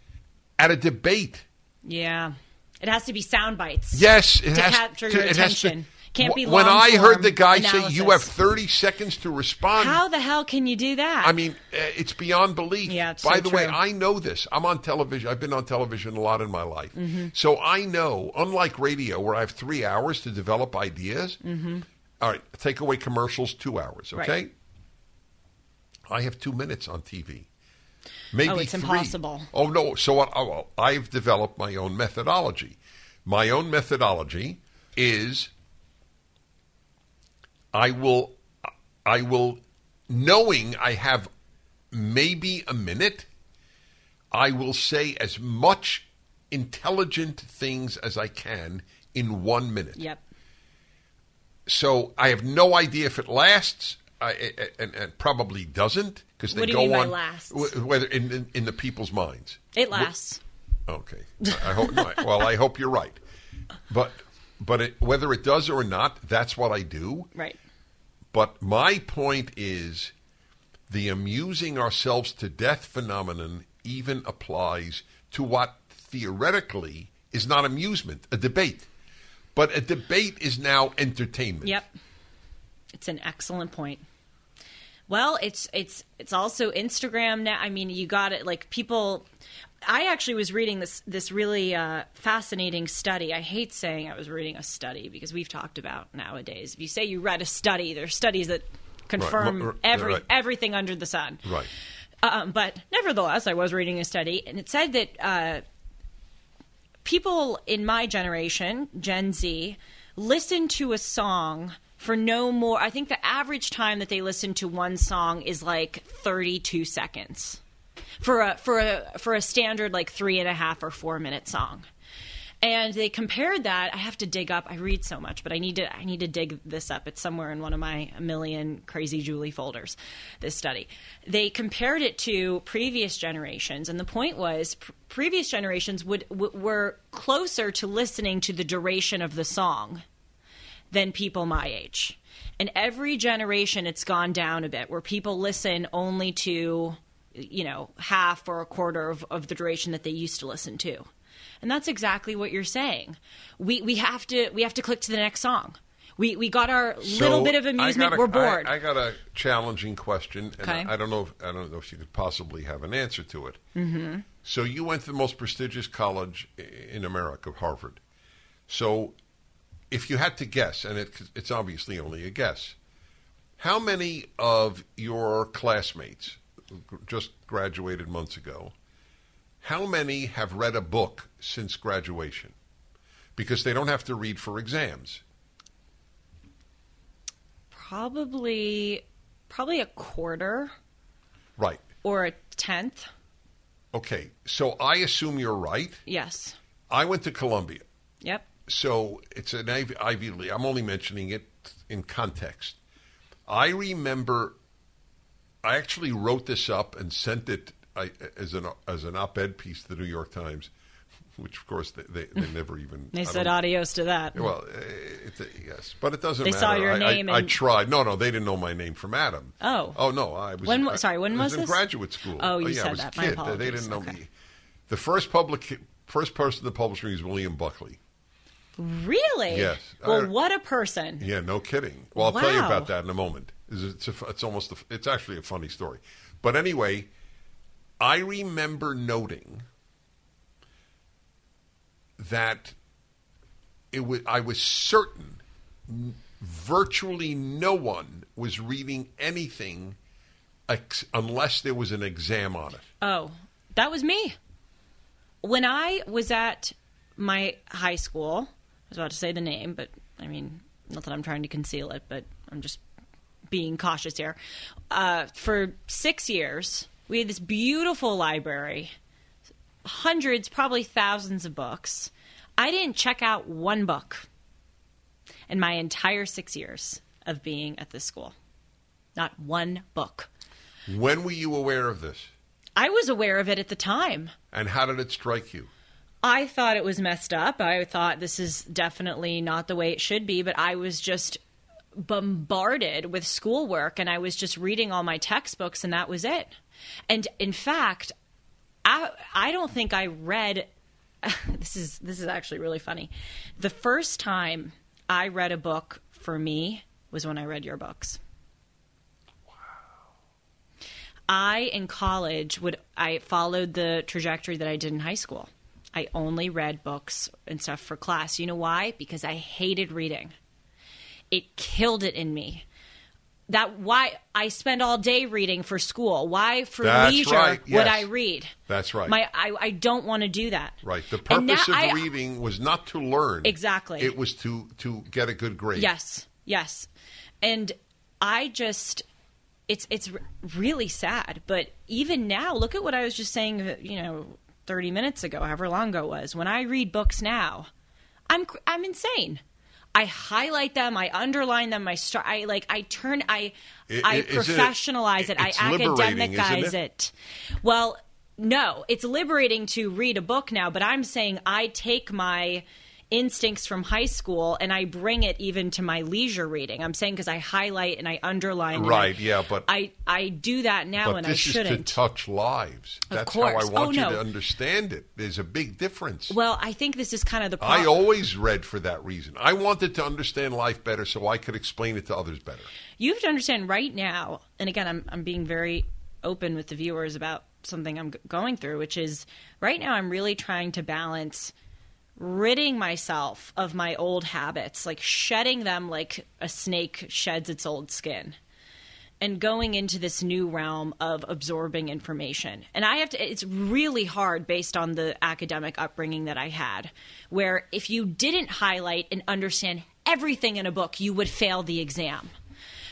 at a debate. Yeah. It has to be sound bites. Yes, it To has capture to, your it has to- attention. Can't be long. When I heard the guy say you have 30 seconds to respond, How the hell can you do that? I mean, uh, it's beyond belief. Yeah, By so the way. I know this. I'm on television. I've been on television a lot in my life. Mm-hmm. So I know, unlike radio, where I have three hours to develop ideas, all right, take away commercials, two hours, okay? Mm-hmm. Right. I have two minutes on TV. Maybe Oh, it's three. impossible. Oh, no. So what, oh, well, I've developed my own methodology. My own methodology is I will, I will, knowing I have maybe a minute, I will say as much intelligent things as I can in one minute. Yep. So I have no idea if it lasts, I, I- and, and probably doesn't because they What do go on lasts? whether in, in in the people's minds. It lasts. Okay. I hope. no, <laughs> well, I hope you're right. But but it, whether it does or not, that's what I do. Right. But my point is, the amusing ourselves to death phenomenon even applies to what theoretically is not amusement, a debate. But a debate is now entertainment. Yep. It's an excellent point. Well, it's it's it's also Instagram now. I mean, you got it. Like people, I actually was reading this this really uh, fascinating study. I hate saying I was reading a study because we've talked about nowadays. If you say you read a study, there's studies that confirm right, every right. everything under the sun. Right. Um, but nevertheless, I was reading a study, and it said that uh, people in my generation, Gen Z, listen to a song for no more. I think the average time that they listen to one song is like 32 seconds for a for a for a standard like three and a half or four minute song. And they compared that. I have to dig up. I read so much, but I need to. I need to dig this up. It's somewhere in one of my million crazy Julie folders. This study. They compared it to previous generations, and the point was pr- previous generations would w- were closer to listening to the duration of the song than people my age. And every generation, it's gone down a bit, where people listen only to, you know, half or a quarter of, of the duration that they used to listen to. And that's exactly what you're saying. We we have to we have to click to the next song. We we got our little bit of amusement. a- We're bored. I, I got a challenging question, and Okay. I, I don't know. If, I don't know if you could possibly have an answer to it. Mm-hmm. So you went to the most prestigious college in America, Harvard. So, if you had to guess, and it, it's obviously only a guess, how many of your classmates just graduated months ago? How many have read a book since graduation? Because they don't have to read for exams. Probably, probably a quarter Right. or a tenth. Okay. So I assume you're right. Yes. I went to Columbia. Yep. So it's an Ivy, Ivy League. I'm only mentioning it in context. I remember I actually wrote this up and sent it I, as an as an op-ed piece to the New York Times, which of course they, they, they never even. They I said adios to that. Well, eh, it's a, yes, but it doesn't They matter. saw your I, I- name I, and- tried. No, no, they didn't know my name from Adam. Oh. oh no, I was. When I- sorry, when I was in this? graduate school. Oh, you yeah, I said was that. A My kid. They apologies. didn't know Okay. me. The first public, first person to publish me was William Buckley. Really? Yes. Well, I- what a person. Yeah, no kidding. Well, I'll tell you about that in a moment. It's, it's, a, it's almost a, it's actually a funny story. But anyway, I remember noting that it was I was certain virtually no one was reading anything ex- unless there was an exam on it. Oh, that was me. When I was at my high school, was about to say the name, but I mean, not that I'm trying to conceal it, but I'm just being cautious here. Uh, for six years, we had this beautiful library, hundreds, probably thousands of books. I didn't check out one book in my entire six years of being at this school. Not one book. When were you aware of this? I was aware of it at the time. And how did it strike you? I thought it was messed up. I thought this is definitely not the way it should be, but I was just bombarded with schoolwork and I was just reading all my textbooks and that was it. And in fact, I I don't think I read <laughs> this is this is actually really funny. The first time I read a book for me was when I read your books. Wow. I in college would I followed the trajectory that I did in high school. I only read books and stuff for class. You know why? Because I hated reading. It killed it in me. That why I spend all day reading for school. Why for That's leisure right, would. I read? That's right. My I, I don't want to do that. Right. The purpose of I- reading was not to learn. Exactly. It was to to get a good grade. Yes, yes. And I just it's it's really sad, but even now, look at what I was just saying, you know, 30 minutes ago, however long ago it was. When I read books now, I'm I'm insane. I highlight them, I underline them, I start I like I turn I I- I isn't it- professionalize it, I academicize it? it. Well, no, it's liberating to read a book now, but I'm saying I take my instincts from high school and I bring it even to my leisure reading. I'm saying because I highlight and I underline. and I- Right, yeah, but- I I do that now and I this is shouldn't. to touch lives. Of That's how I want Oh, you no. to understand it. There's a big difference. well, I think this is kind of the I always read for that reason. I wanted to understand life better so I could explain it to others better. you have to understand right now, and again, I'm I'm being very open with the viewers about something I'm g- going through, which is right now I'm really trying to balance ridding myself of my old habits, like shedding them like a snake sheds its old skin. And going into this new realm of absorbing information. And I have to, it's really hard based on the academic upbringing that I had, where if you didn't highlight and understand everything in a book, you would fail the exam.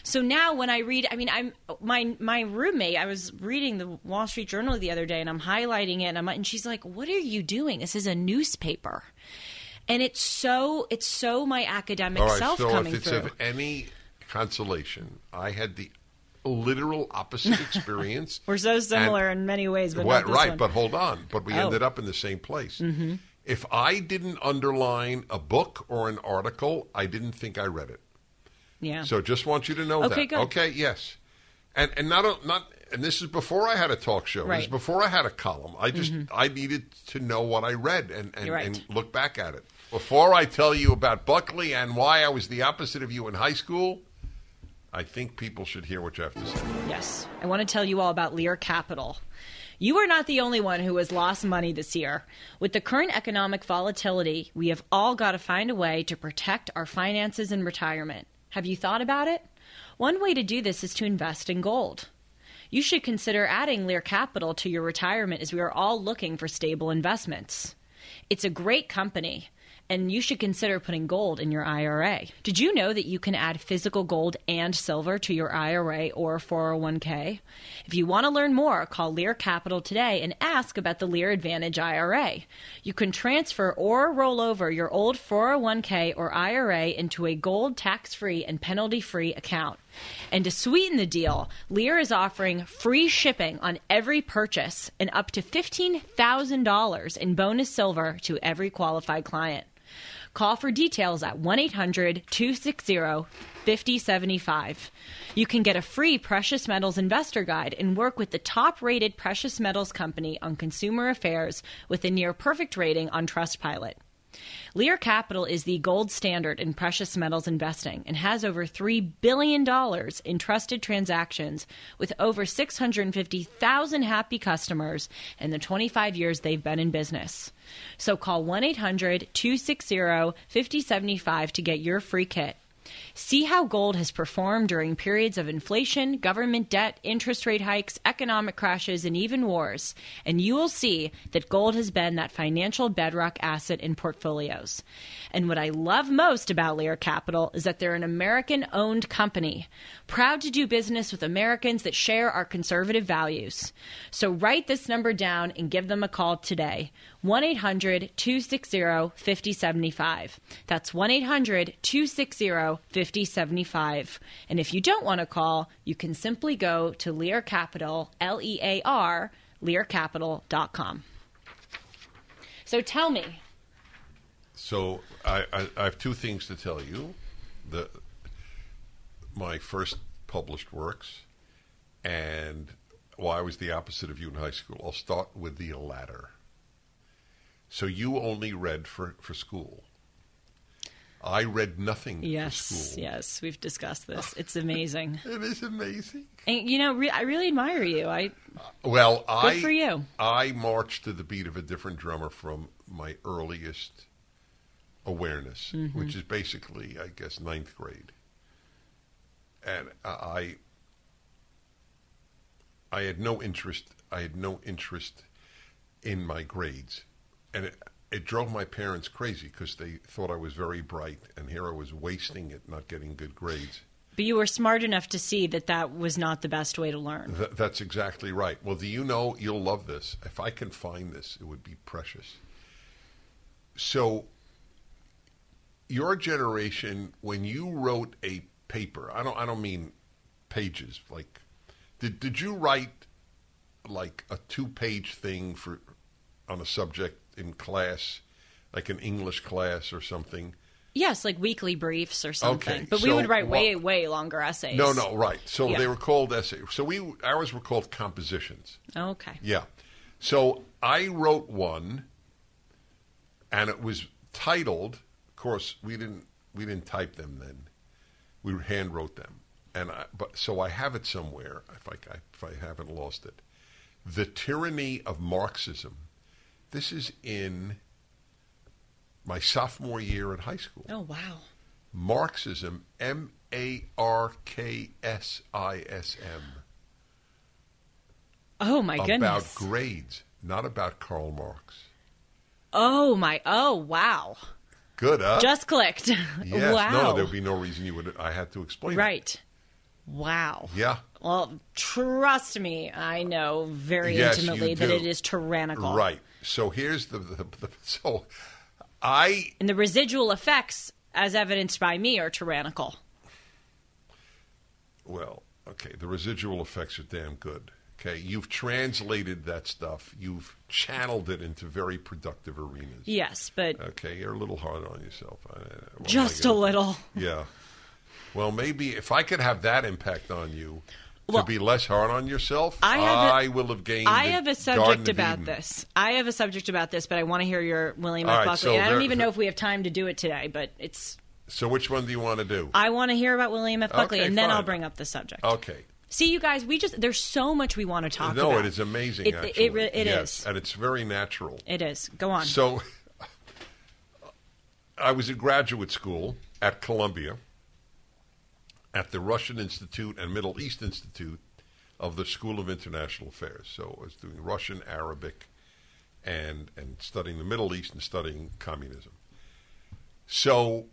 So now when I read, I mean, I'm my my roommate. I was reading the Wall Street Journal the other day, and I'm highlighting it, and I'm and she's like, "What are you doing? This is a newspaper." And it's so it's so my academic right, self so coming if it's through. of any consolation, I had the literal opposite <laughs> experience. We're so similar And- in many ways, but What- not this right, one. but hold on. But we Oh. ended up in the same place. Mm-hmm. If I didn't underline a book or an article, I didn't think I read it. Yeah. So just want you to know Okay, that. good. Okay, yes. And and not not and this is before I had a talk show. This is Right. Mm-hmm. before I had a column. I just I needed to know what I read and and, right. and look back at it. Before I tell you about Buckley and why I was the opposite of you in high school, I think people should hear what you have to say. Yes. I want to tell you all about Lear Capital. You are not the only one who has lost money this year. With the current economic volatility, we have all got to find a way to protect our finances in retirement. Have you thought about it? One way to do this is to invest in gold. You should consider adding Lear Capital to your retirement as we are all looking for stable investments. It's a great company, and you should consider putting gold in your IRA. Did you know that you can add physical gold and silver to your IRA or 401k? If you want to learn more, call Lear Capital today and ask about the Lear Advantage IRA. You can transfer or roll over your old 401k or IRA into a gold tax free and penalty free account. And to sweeten the deal, Lear is offering free shipping on every purchase and up to $15,000 in bonus silver to every qualified client. Call for details at 1 800 260 5075. You can get a free precious metals investor guide and work with the top rated precious metals company on consumer affairs with a near perfect rating on Trustpilot. Lear Capital is the gold standard in precious metals investing and has over $3 billion in trusted transactions with over 650,000 happy customers in the 25 years they've been in business. So call 1 800 260 5075 to get your free kit. See how gold has performed during periods of inflation, government debt, interest rate hikes, economic crashes, and even wars. And you will see that gold has been that financial bedrock asset in portfolios. And what I love most about Lear Capital is that they're an American owned company, proud to do business with Americans that share our conservative values. So write this number down and give them a call today 1 800 260 5075. That's 1 800 260 5075. And if you don't want to call, you can simply go to Lear Capital, L E A R, learcapital.com. So tell me, So I, I, I have two things to tell you. The my first published works, and well, I was the opposite of you in high school. I'll start with the latter. So you only read for, for school. I read nothing yes, school. yes, we've discussed this. It's amazing. <laughs> It is amazing. And, you know, re- I really admire you. I Well, I for you. I marched to the beat of a different drummer from my earliest awareness, Mm-hmm. which is basically, I guess, ninth grade, and I I had no interest. I had no interest in my grades, and it, it drove my parents crazy because they thought I was very bright, and here I was wasting it, not getting good grades. but you were smart enough to see that that was not the best way to learn. Th- that's exactly right. Well, do you know you'll love this? If I can find this, it would be precious. So, your generation, when you wrote a paper, I don't, I don't mean pages. Like, did did you write like a two page thing for on a subject in class, like an English class or something? Yes, like weekly briefs or something. Okay, but we so would write what- way, way longer essays. No, no, right. So Yeah. they were called essays. So we ours were called compositions. Okay. Yeah. So I wrote one, and it was titled. Of course, we didn't we didn't type them then. We hand wrote them, and I, but so I have it somewhere. If I if I haven't lost it, the tyranny of Marxism. This is in my sophomore year at high school. Oh wow. Marxism, M A R K S I S M. Oh my about goodness. About grades, not about Karl Marx. oh my. Oh wow. Good, huh? Just clicked. <laughs> yes, wow. no, there'd be no reason you would. I had to explain. it. right. Wow. Yeah. Well, trust me, I know very Yes, intimately that it is tyrannical. Right. So here's the, the, the so I And the residual effects, as evidenced by me, are tyrannical. well, okay, the residual effects are damn good. Okay, you've translated that stuff. You've channeled it into very productive arenas. Yes, but Okay, you're a little hard on yourself. What just a little. Yeah. Well, maybe if I could have that impact on you, Well, to be less hard on yourself, I have a- I will have gained. I have a subject about Eden. this. I have a subject about this, but I want to hear your William All F. right, Buckley. so And I don't even know if we have time to do it today, but it's. So, which one do you want to do? I want to hear about William F. Buckley, Okay, and then I'll bring up the subject. okay. See, you guys, we just there's so much we want to talk no, about. it is amazing. It- it actually, re- it yes, is. and it's very natural. It is. Go on. So, <laughs> I was in graduate school at Columbia, at the Russian Institute and Middle East Institute of the School of International Affairs. So I was doing Russian, Arabic, and and studying the Middle East and studying communism. So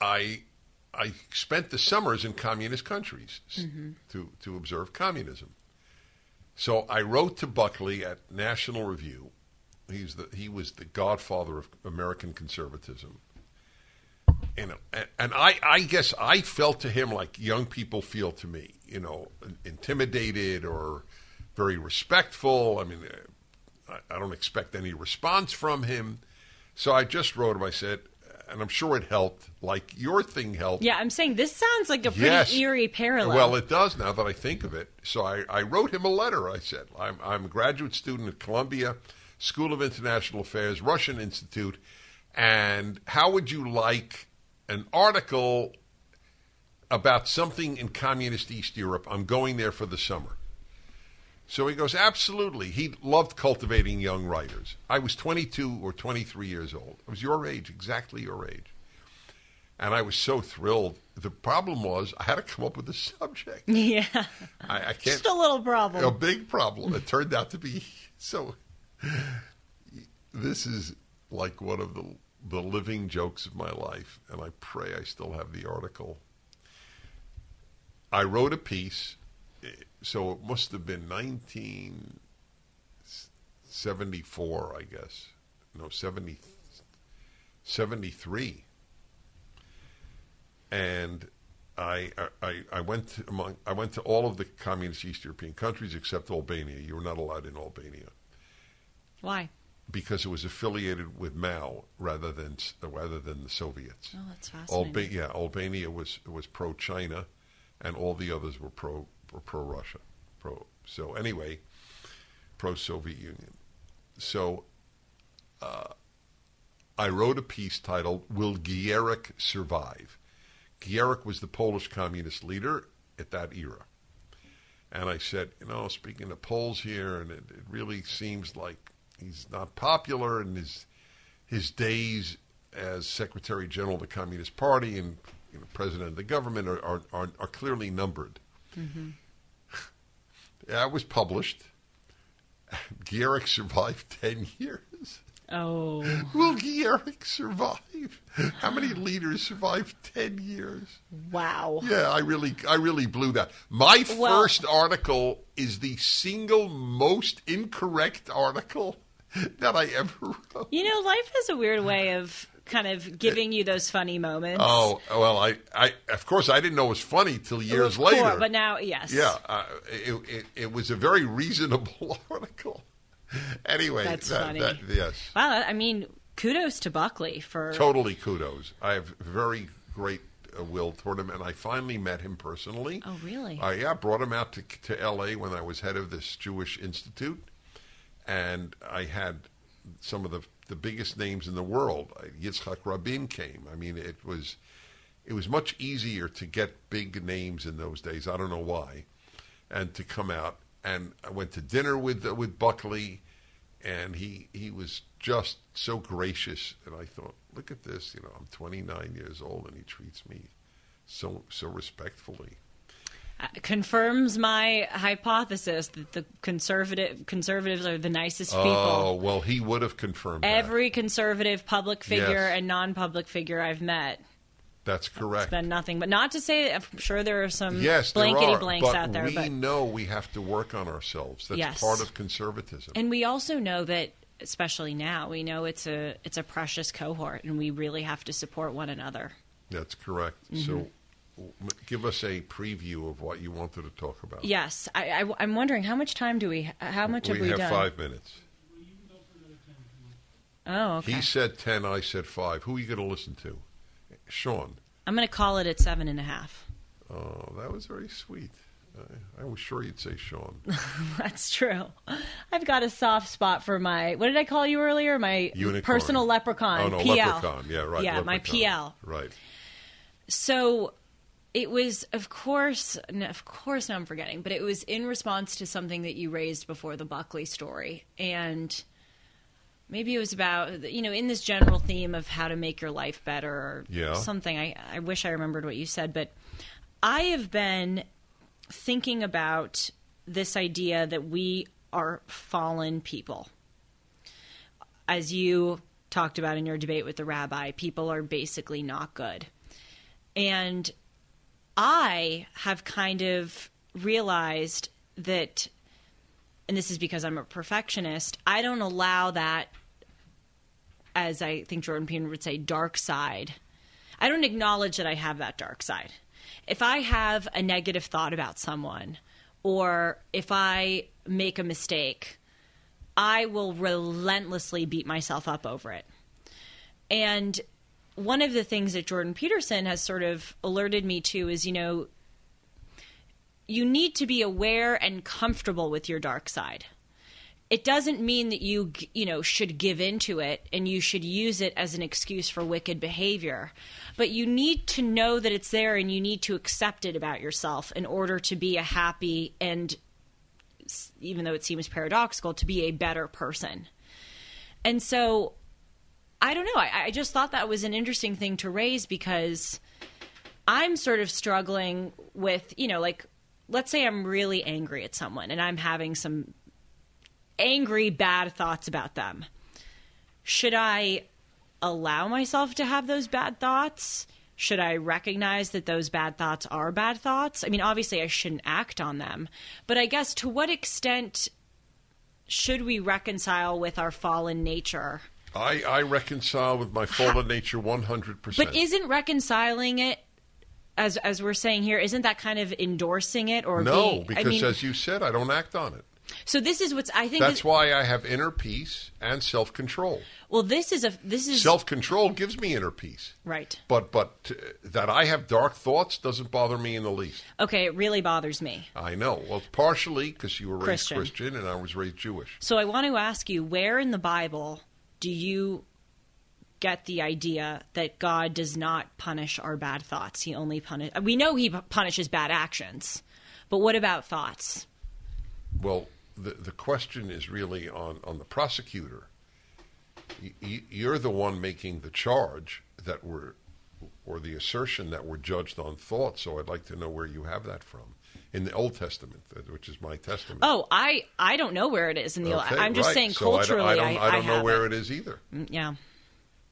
I I spent the summers in communist countries s- mm-hmm. to to observe communism. So I wrote to Buckley at National Review. He's the he was the godfather of American conservatism. And, and I, I guess I felt to him like young people feel to me, you know, intimidated or very respectful. I mean, I, I don't expect any response from him. So I just wrote him. I said, and I'm sure it helped, like your thing helped. Yeah, I'm saying this sounds like a pretty Yes. eerie parallel. Well, it does now that I think of it. So I, I wrote him a letter. I said, I'm, I'm a graduate student at Columbia School of International Affairs, Russian Institute, and how would you like an article about something in communist East Europe? I'm going there for the summer. So he goes, absolutely. He loved cultivating young writers. I was 22 or 23 years old. I was your age, exactly your age. And I was so thrilled. The problem was I had to come up with a subject. <laughs> yeah, I, I can't. just a little problem. A big problem. It turned out to be <laughs> so. This is like one of the the living jokes of my life, and I pray I still have the article. I wrote a piece, eh, so it must have been 1974, I guess. No, 70, 73. And I, I, I went to among, I went to all of the communist East European countries except Albania. You were not allowed in Albania Why? Because it was affiliated with Mao rather than rather than the Soviets. Oh, that's fascinating. Alba- yeah, Albania was was pro China, and all the others were pro were pro Russia. Pro so anyway, pro Soviet Union. So uh, I wrote a piece titled "Will Gierek Survive?" Gierek was the Polish communist leader at that era, and I said, you know, speaking of Poles here, and it, it really seems like he's not popular, and his his days as Secretary General of the Communist Party and you know, President of the government are are, are, are clearly numbered. Mm-hmm. yeah, it was published. Gierek survived <laughs> ten years. Oh, Will Gierek survive? How many leaders survived ten years? wow. Yeah, I really, I really blew that. My Well- first article is the single most incorrect article <laughs> that I ever wrote. You know, life has a weird way of kind of giving you those funny moments. Oh well, I, I, of course, I didn't know it was funny till years course, later. but now, yes. yeah, uh, it, it, it was a very reasonable <laughs> article. Anyway, That's that- funny. that- yes, Wow, I mean, kudos to Buckley for. totally kudos. I have very great uh, will toward him, and I finally met him personally. Oh, really? Uh, yeah, brought him out to, to L.A. when I was head of this Jewish Institute, and I had some of the the biggest names in the world. Yitzhak Rabin came. I mean, it was it was much easier to get big names in those days. I don't know why, and to come out. And I went to dinner with uh, with Buckley, and he he was just so gracious. And I thought, look at this. You know, I'm 29 years old, and he treats me so so respectfully. Uh, confirms my hypothesis that the conservative conservatives are the nicest people. Oh well, he would have confirmed that. Every conservative public figure Yes. and non-public figure I've met That's correct. has been nothing. But not to say, I'm sure there are some yes, there blankety are, blanks out there. we but we know we have to work on ourselves. That's Yes. part of conservatism. and we also know that, especially now, we know it's a it's a precious cohort, and we really have to support one another. That's correct. Mm-hmm. So, give us a preview of what you wanted to talk about. Yes, I, I, am wondering how much time do we? How much we have we have done? five minutes. Oh, okay. He said ten. I said five. Who are you going to listen to? Sean. I'm going to call it at seven and a half. Oh, that was very sweet. I, I was sure you'd say Sean. <laughs> That's true. I've got a soft spot for my. What did I call you earlier? My Unicorn. personal leprechaun. oh no, PL. leprechaun. Yeah, right. Yeah, my. PL. Right. So it was, of course, of course, now I'm forgetting, but it was in response to something that you raised before the Buckley story, and maybe it was about you know in this general theme of how to make your life better or Yeah. something. I I wish I remembered what you said, but I have been thinking about this idea that we are fallen people. As you talked about in your debate with the rabbi, people are basically not good. And I have kind of realized that, and this is because I'm a perfectionist, I don't allow that, as I think Jordan Peterson would say, dark side. I don't acknowledge that I have that dark side. If I have a negative thought about someone, or if I make a mistake, I will relentlessly beat myself up over it. And one of the things that Jordan Peterson has sort of alerted me to is, you know, you need to be aware and comfortable with your dark side. It doesn't mean that you, you know, should give into it and you should use it as an excuse for wicked behavior. But you need to know that it's there and you need to accept it about yourself in order to be a happy and even though it seems paradoxical, to be a better person. And so I don't know. I, I, just thought that was an interesting thing to raise because I'm sort of struggling with, you know, like, let's say I'm really angry at someone and I'm having some angry, bad thoughts about them. Should I allow myself to have those bad thoughts? Should I recognize that those bad thoughts are bad thoughts? I mean, obviously, I shouldn't act on them. But I guess to what extent should we reconcile with our fallen nature? I, I reconcile with my fallen nature 100%. But isn't reconciling it as as we're saying here, isn't that kind of endorsing it or no? being, because I mean, as you said, I don't act on it. So this is what's I think That's is, why I have inner peace and self control. Well, this is a this is Self control gives me inner peace. right. But but uh, that I have dark thoughts doesn't bother me in the least. Okay, it really bothers me. I know. Well, partially because you were raised Christian. Christian and I was raised Jewish. So I want to ask you, where in the Bible do you get the idea that God does not punish our bad thoughts? He only punish. We know He punishes bad actions, but what about thoughts? Well, the the question is really on on the prosecutor. You're the one making the charge that we're or the assertion that we're judged on thought. So I'd like to know where you have that from in the Old Testament, which is my testament. Oh, I I don't know where it is in the. Okay, I'm just right. saying So I don't- culturally. I don't, I don't know where it. it is either. Mm, Yeah.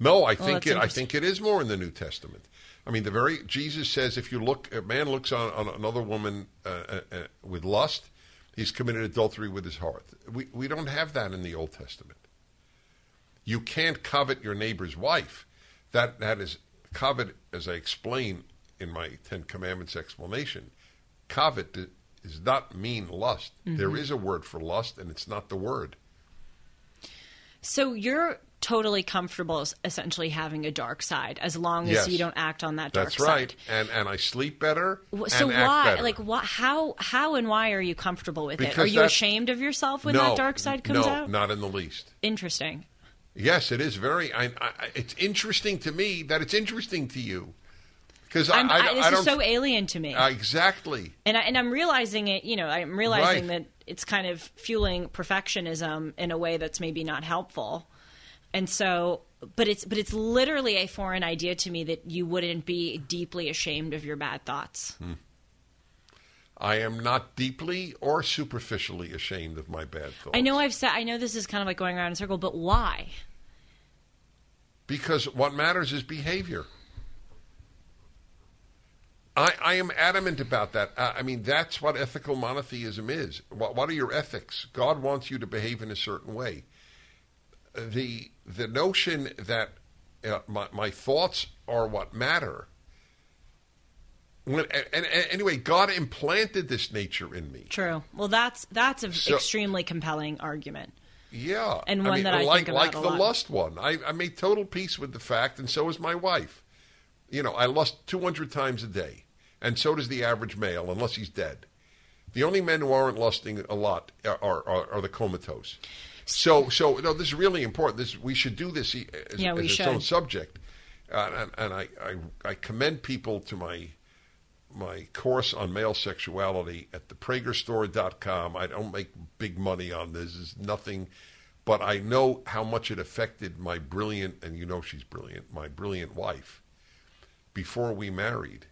No, I Well, think it. I think it is more in the New Testament. I mean, the very Jesus says if you look, a man looks on, on another woman uh, uh, uh, with lust, he's committed adultery with his heart. We we don't have that in the Old Testament. You can't covet your neighbor's wife. That that is covet, as I explain in my Ten Commandments explanation. Covet does not mean lust. Mm-hmm. There is a word for lust, and it's not the word. So you're totally comfortable essentially having a dark side as long as Yes. you don't act on that dark That's side. right. And and I sleep better. So why, better. like, what, how, how, and why are you comfortable with it? Are you ashamed of yourself when no, that dark side comes no, out? not in the least. Interesting. Yes, it is very. I, I, it's interesting to me that it's interesting to you because I, I, I, this I is so alien to me, uh, exactly. and I, and I'm realizing it. You know, I'm realizing Right. that it's kind of fueling perfectionism in a way that's maybe not helpful. And so, but it's but it's literally a foreign idea to me that you wouldn't be deeply ashamed of your bad thoughts. Hmm. I am not deeply or superficially ashamed of my bad thoughts. I know I've said I know this is kind of like going around in a circle, but why? because what matters is behavior. I, I am adamant about that. I, I mean, that's what ethical monotheism is. What, what are your ethics? God wants you to behave in a certain way. The the notion that uh, my, my thoughts are what matter. When, and, and anyway, God implanted this nature in me. True. Well, that's that's an So- extremely compelling argument. Yeah, And one that I like think about like the lot. lust one. I, I made total peace with the fact, and so is my wife. You know, I lust two hundred times a day, and so does the average male, unless he's dead. The only men who aren't lusting a lot are are, are the comatose. So so no, this is really important. This we should do this as, Yeah, as its should. own subject, uh, and, and I, I I commend people to my my course on male sexuality at thepragerstore.com. I don't make big money on this. It's nothing, but I know how much it affected my brilliant, and you know she's brilliant, my brilliant wife before we married.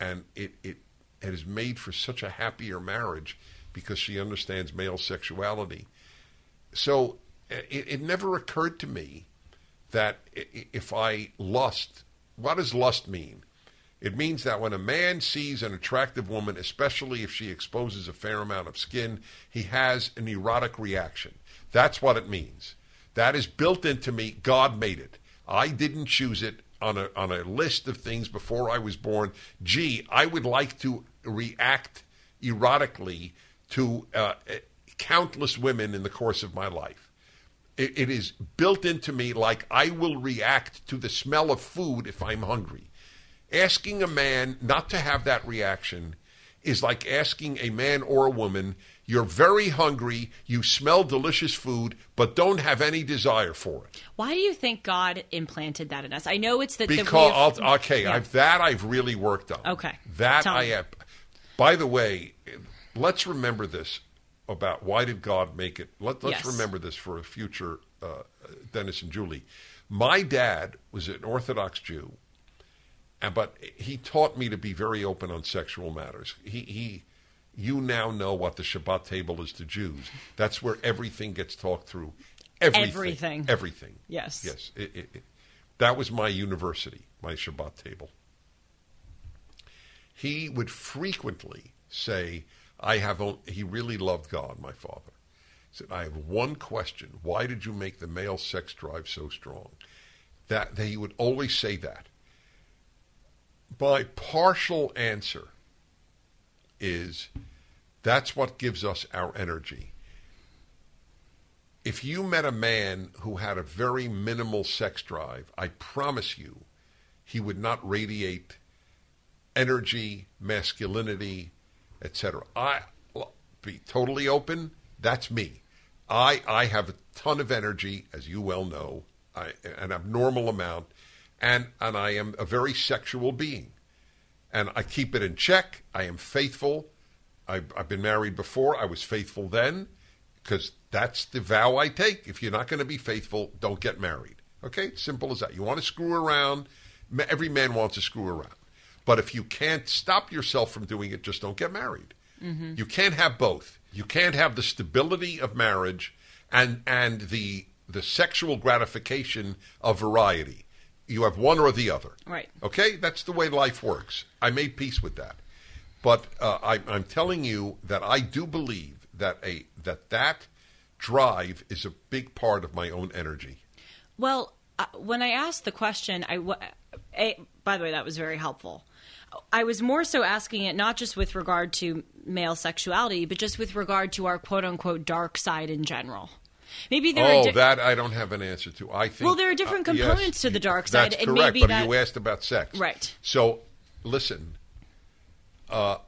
And it, it, it has made for such a happier marriage because she understands male sexuality. So uh, it, it never occurred to me that if I lust, what does lust mean? It means that when a man sees an attractive woman, especially if she exposes a fair amount of skin, he has an erotic reaction. That's what it means. That is built into me. God made it. I didn't choose it on a on a list of things before I was born. Gee, I would like to react erotically to uh, countless women in the course of my life. It, it is built into me like I will react to the smell of food if I'm hungry. Asking a man not to have that reaction is like asking a man or a woman, you're very hungry, you smell delicious food, but don't have any desire for it. Why do you think God implanted that in us? I know it's that the Because I'll, okay, Yeah. I've, that I've really worked on. Okay. that Tell I me. have. By the way, let's remember this about why did God make it. Let, let's Yes. remember this for a future uh, Dennis and Julie. My dad was an Orthodox Jew, and but he taught me to be very open on sexual matters. He he. You now know what the Shabbat table is to Jews. That's where everything gets talked through. Everything. Everything. Everything. Yes. Yes. It, it, it, that was my university, my Shabbat table. He would frequently say, I have, on, he really loved God, my father. He said, I have one question. Why did you make the male sex drive so strong? That, that he would always say that. My partial answer is that's what gives us our energy if you met a man who had a very minimal sex drive, I promise you, he would not radiate energy, masculinity, etc. I be totally open. That's me. I I have a ton of energy, as you well know, I, an abnormal amount, and and I am a very sexual being, and I keep it in check. I am faithful. I've, I've been married before. I was faithful then because that's the vow I take. If you're not going to be faithful, don't get married. Okay, simple as that. You want to screw around. Every man wants to screw around, but if you can't stop yourself from doing it, just don't get married. Mm-hmm. You can't have both. You can't have the stability of marriage and and the the sexual gratification of variety. You have one or the other. Right. Okay, that's the way life works. I made peace with that. But uh, I, I'm telling you that I do believe that a that that drive is a big part of my own energy. Well, uh, when I asked the question, I by the way, that was very helpful. I was more so asking it not just with regard to male sexuality, but just with regard to our quote unquote dark side in general. Maybe there oh, are di- that I don't have an answer to. I think Well, there are different uh, yes, components to the dark side, That's and correct. maybe but that- you asked about sex, Right. So, listen. Uh,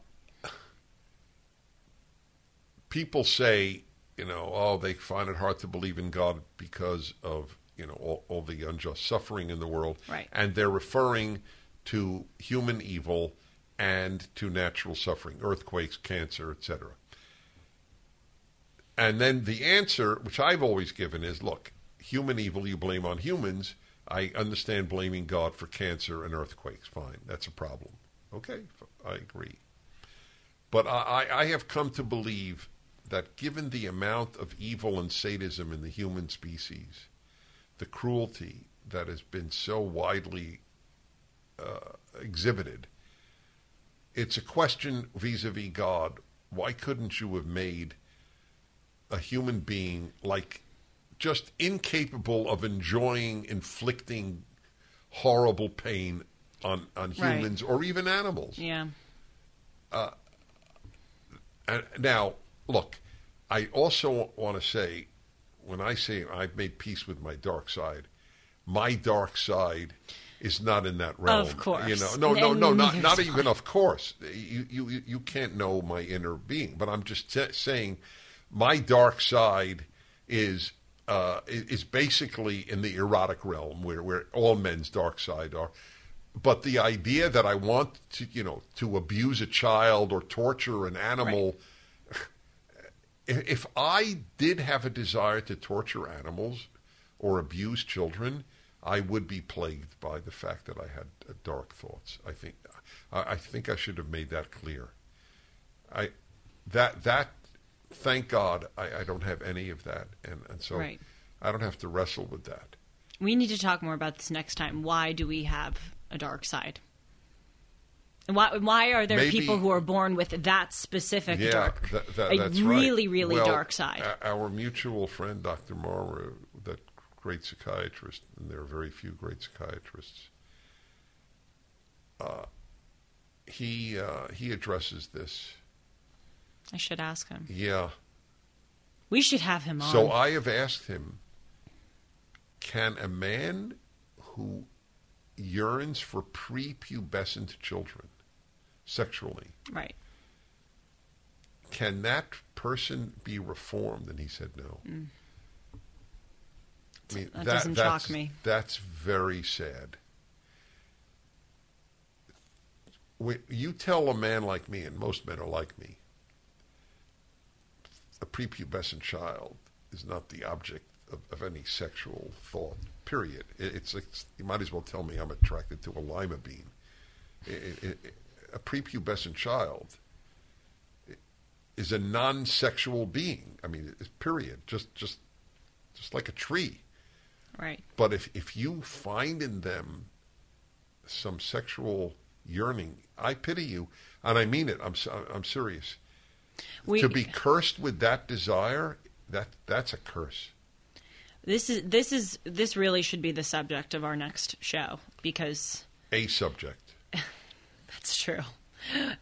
people say, you know, oh, they find it hard to believe in God because of you know all, all the unjust suffering in the world, Right. And they're referring to human evil and to natural suffering, earthquakes, cancer, etc. And then the answer, which I've always given, is look, human evil you blame on humans. I understand blaming God for cancer and earthquakes. Fine, that's a problem. Okay, I agree. But I, I have come to believe that given the amount of evil and sadism in the human species, the cruelty that has been so widely uh, exhibited, it's a question vis-a-vis God. Why couldn't you have made a human being like just incapable of enjoying inflicting horrible pain on on Right. humans or even animals? yeah. Uh, and now, look, I also want to say, when I say I've made peace with my dark side, my dark side is not in that realm. Of course. you know. No, no, no, not not even of course. You you you can't know my inner being, but I'm just t- saying, my dark side is. Uh, is basically in the erotic realm where, where all men's dark side are. But the idea that I want to, you know, to abuse a child or torture an animal, if <sighs> if I did have a desire to torture animals or abuse children, I would be plagued by the fact that I had uh, dark thoughts. I think, I, I think I should have made that clear. I, that that, thank God, I, I don't have any of that, and and so Right. I don't have to wrestle with that. We need to talk more about this next time. Why do we have a dark side? And why, why are there Maybe- people who are born with that specific Yeah, dark, that, that, a that's really, right. really Well, dark side? Our mutual friend, Dr. Mara, that great psychiatrist, and there are very few great psychiatrists. Uh, he uh, he addresses this. I should ask him. Yeah. We should have him on. So I have asked him, can a man who yearns for prepubescent children sexually, right. can that person be reformed? And he said no. I mean, Mm. That doesn't shock that's, me. That's very sad. When you tell a man like me, and most men are like me, a prepubescent child is not the object of, of any sexual thought. Period. It, it's, it's you might as well tell me I'm attracted to a lima bean. It- a prepubescent child is a non-sexual being. I mean, it's period. Just just just like a tree. Right. But if if you find in them some sexual yearning, I pity you, and I mean it. I'm I'm serious. We, to be cursed with that desire, that that's a curse. this is this is this really should be the subject of our next show because A subject. <laughs> that's true.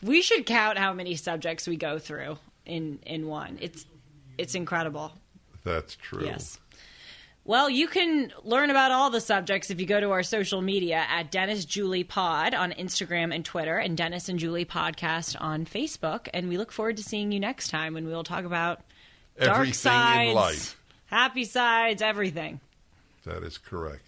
We should count how many subjects we go through in in one. It's it's incredible. That's true. Yes. Well, you can learn about all the subjects if you go to our social media at Dennis Julie Pod on Instagram and Twitter, and Dennis and Julie Podcast on Facebook. And we look forward to seeing you next time when we will talk about dark Everything sides, happy sides, everything. That is correct.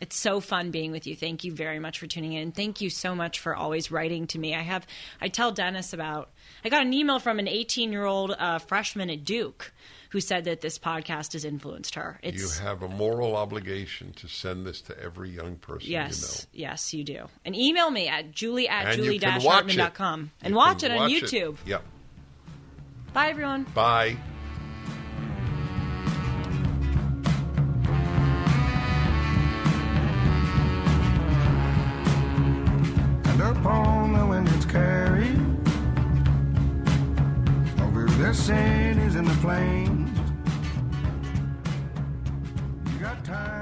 It's so fun being with you. Thank you very much for tuning in. Thank you so much for always writing to me. I have, I tell Dennis about, I got an email from an 18 year old uh, freshman at Duke who said that this podcast has influenced her. It's, you have a moral obligation to send this to every young person Yes, yes, you do. And email me at julie at you julie And you can watch it. hartman.com and You watch it on watch YouTube. Yep. Bye, everyone. Bye. and upon the wind it's carried over the cities and the plains. Time,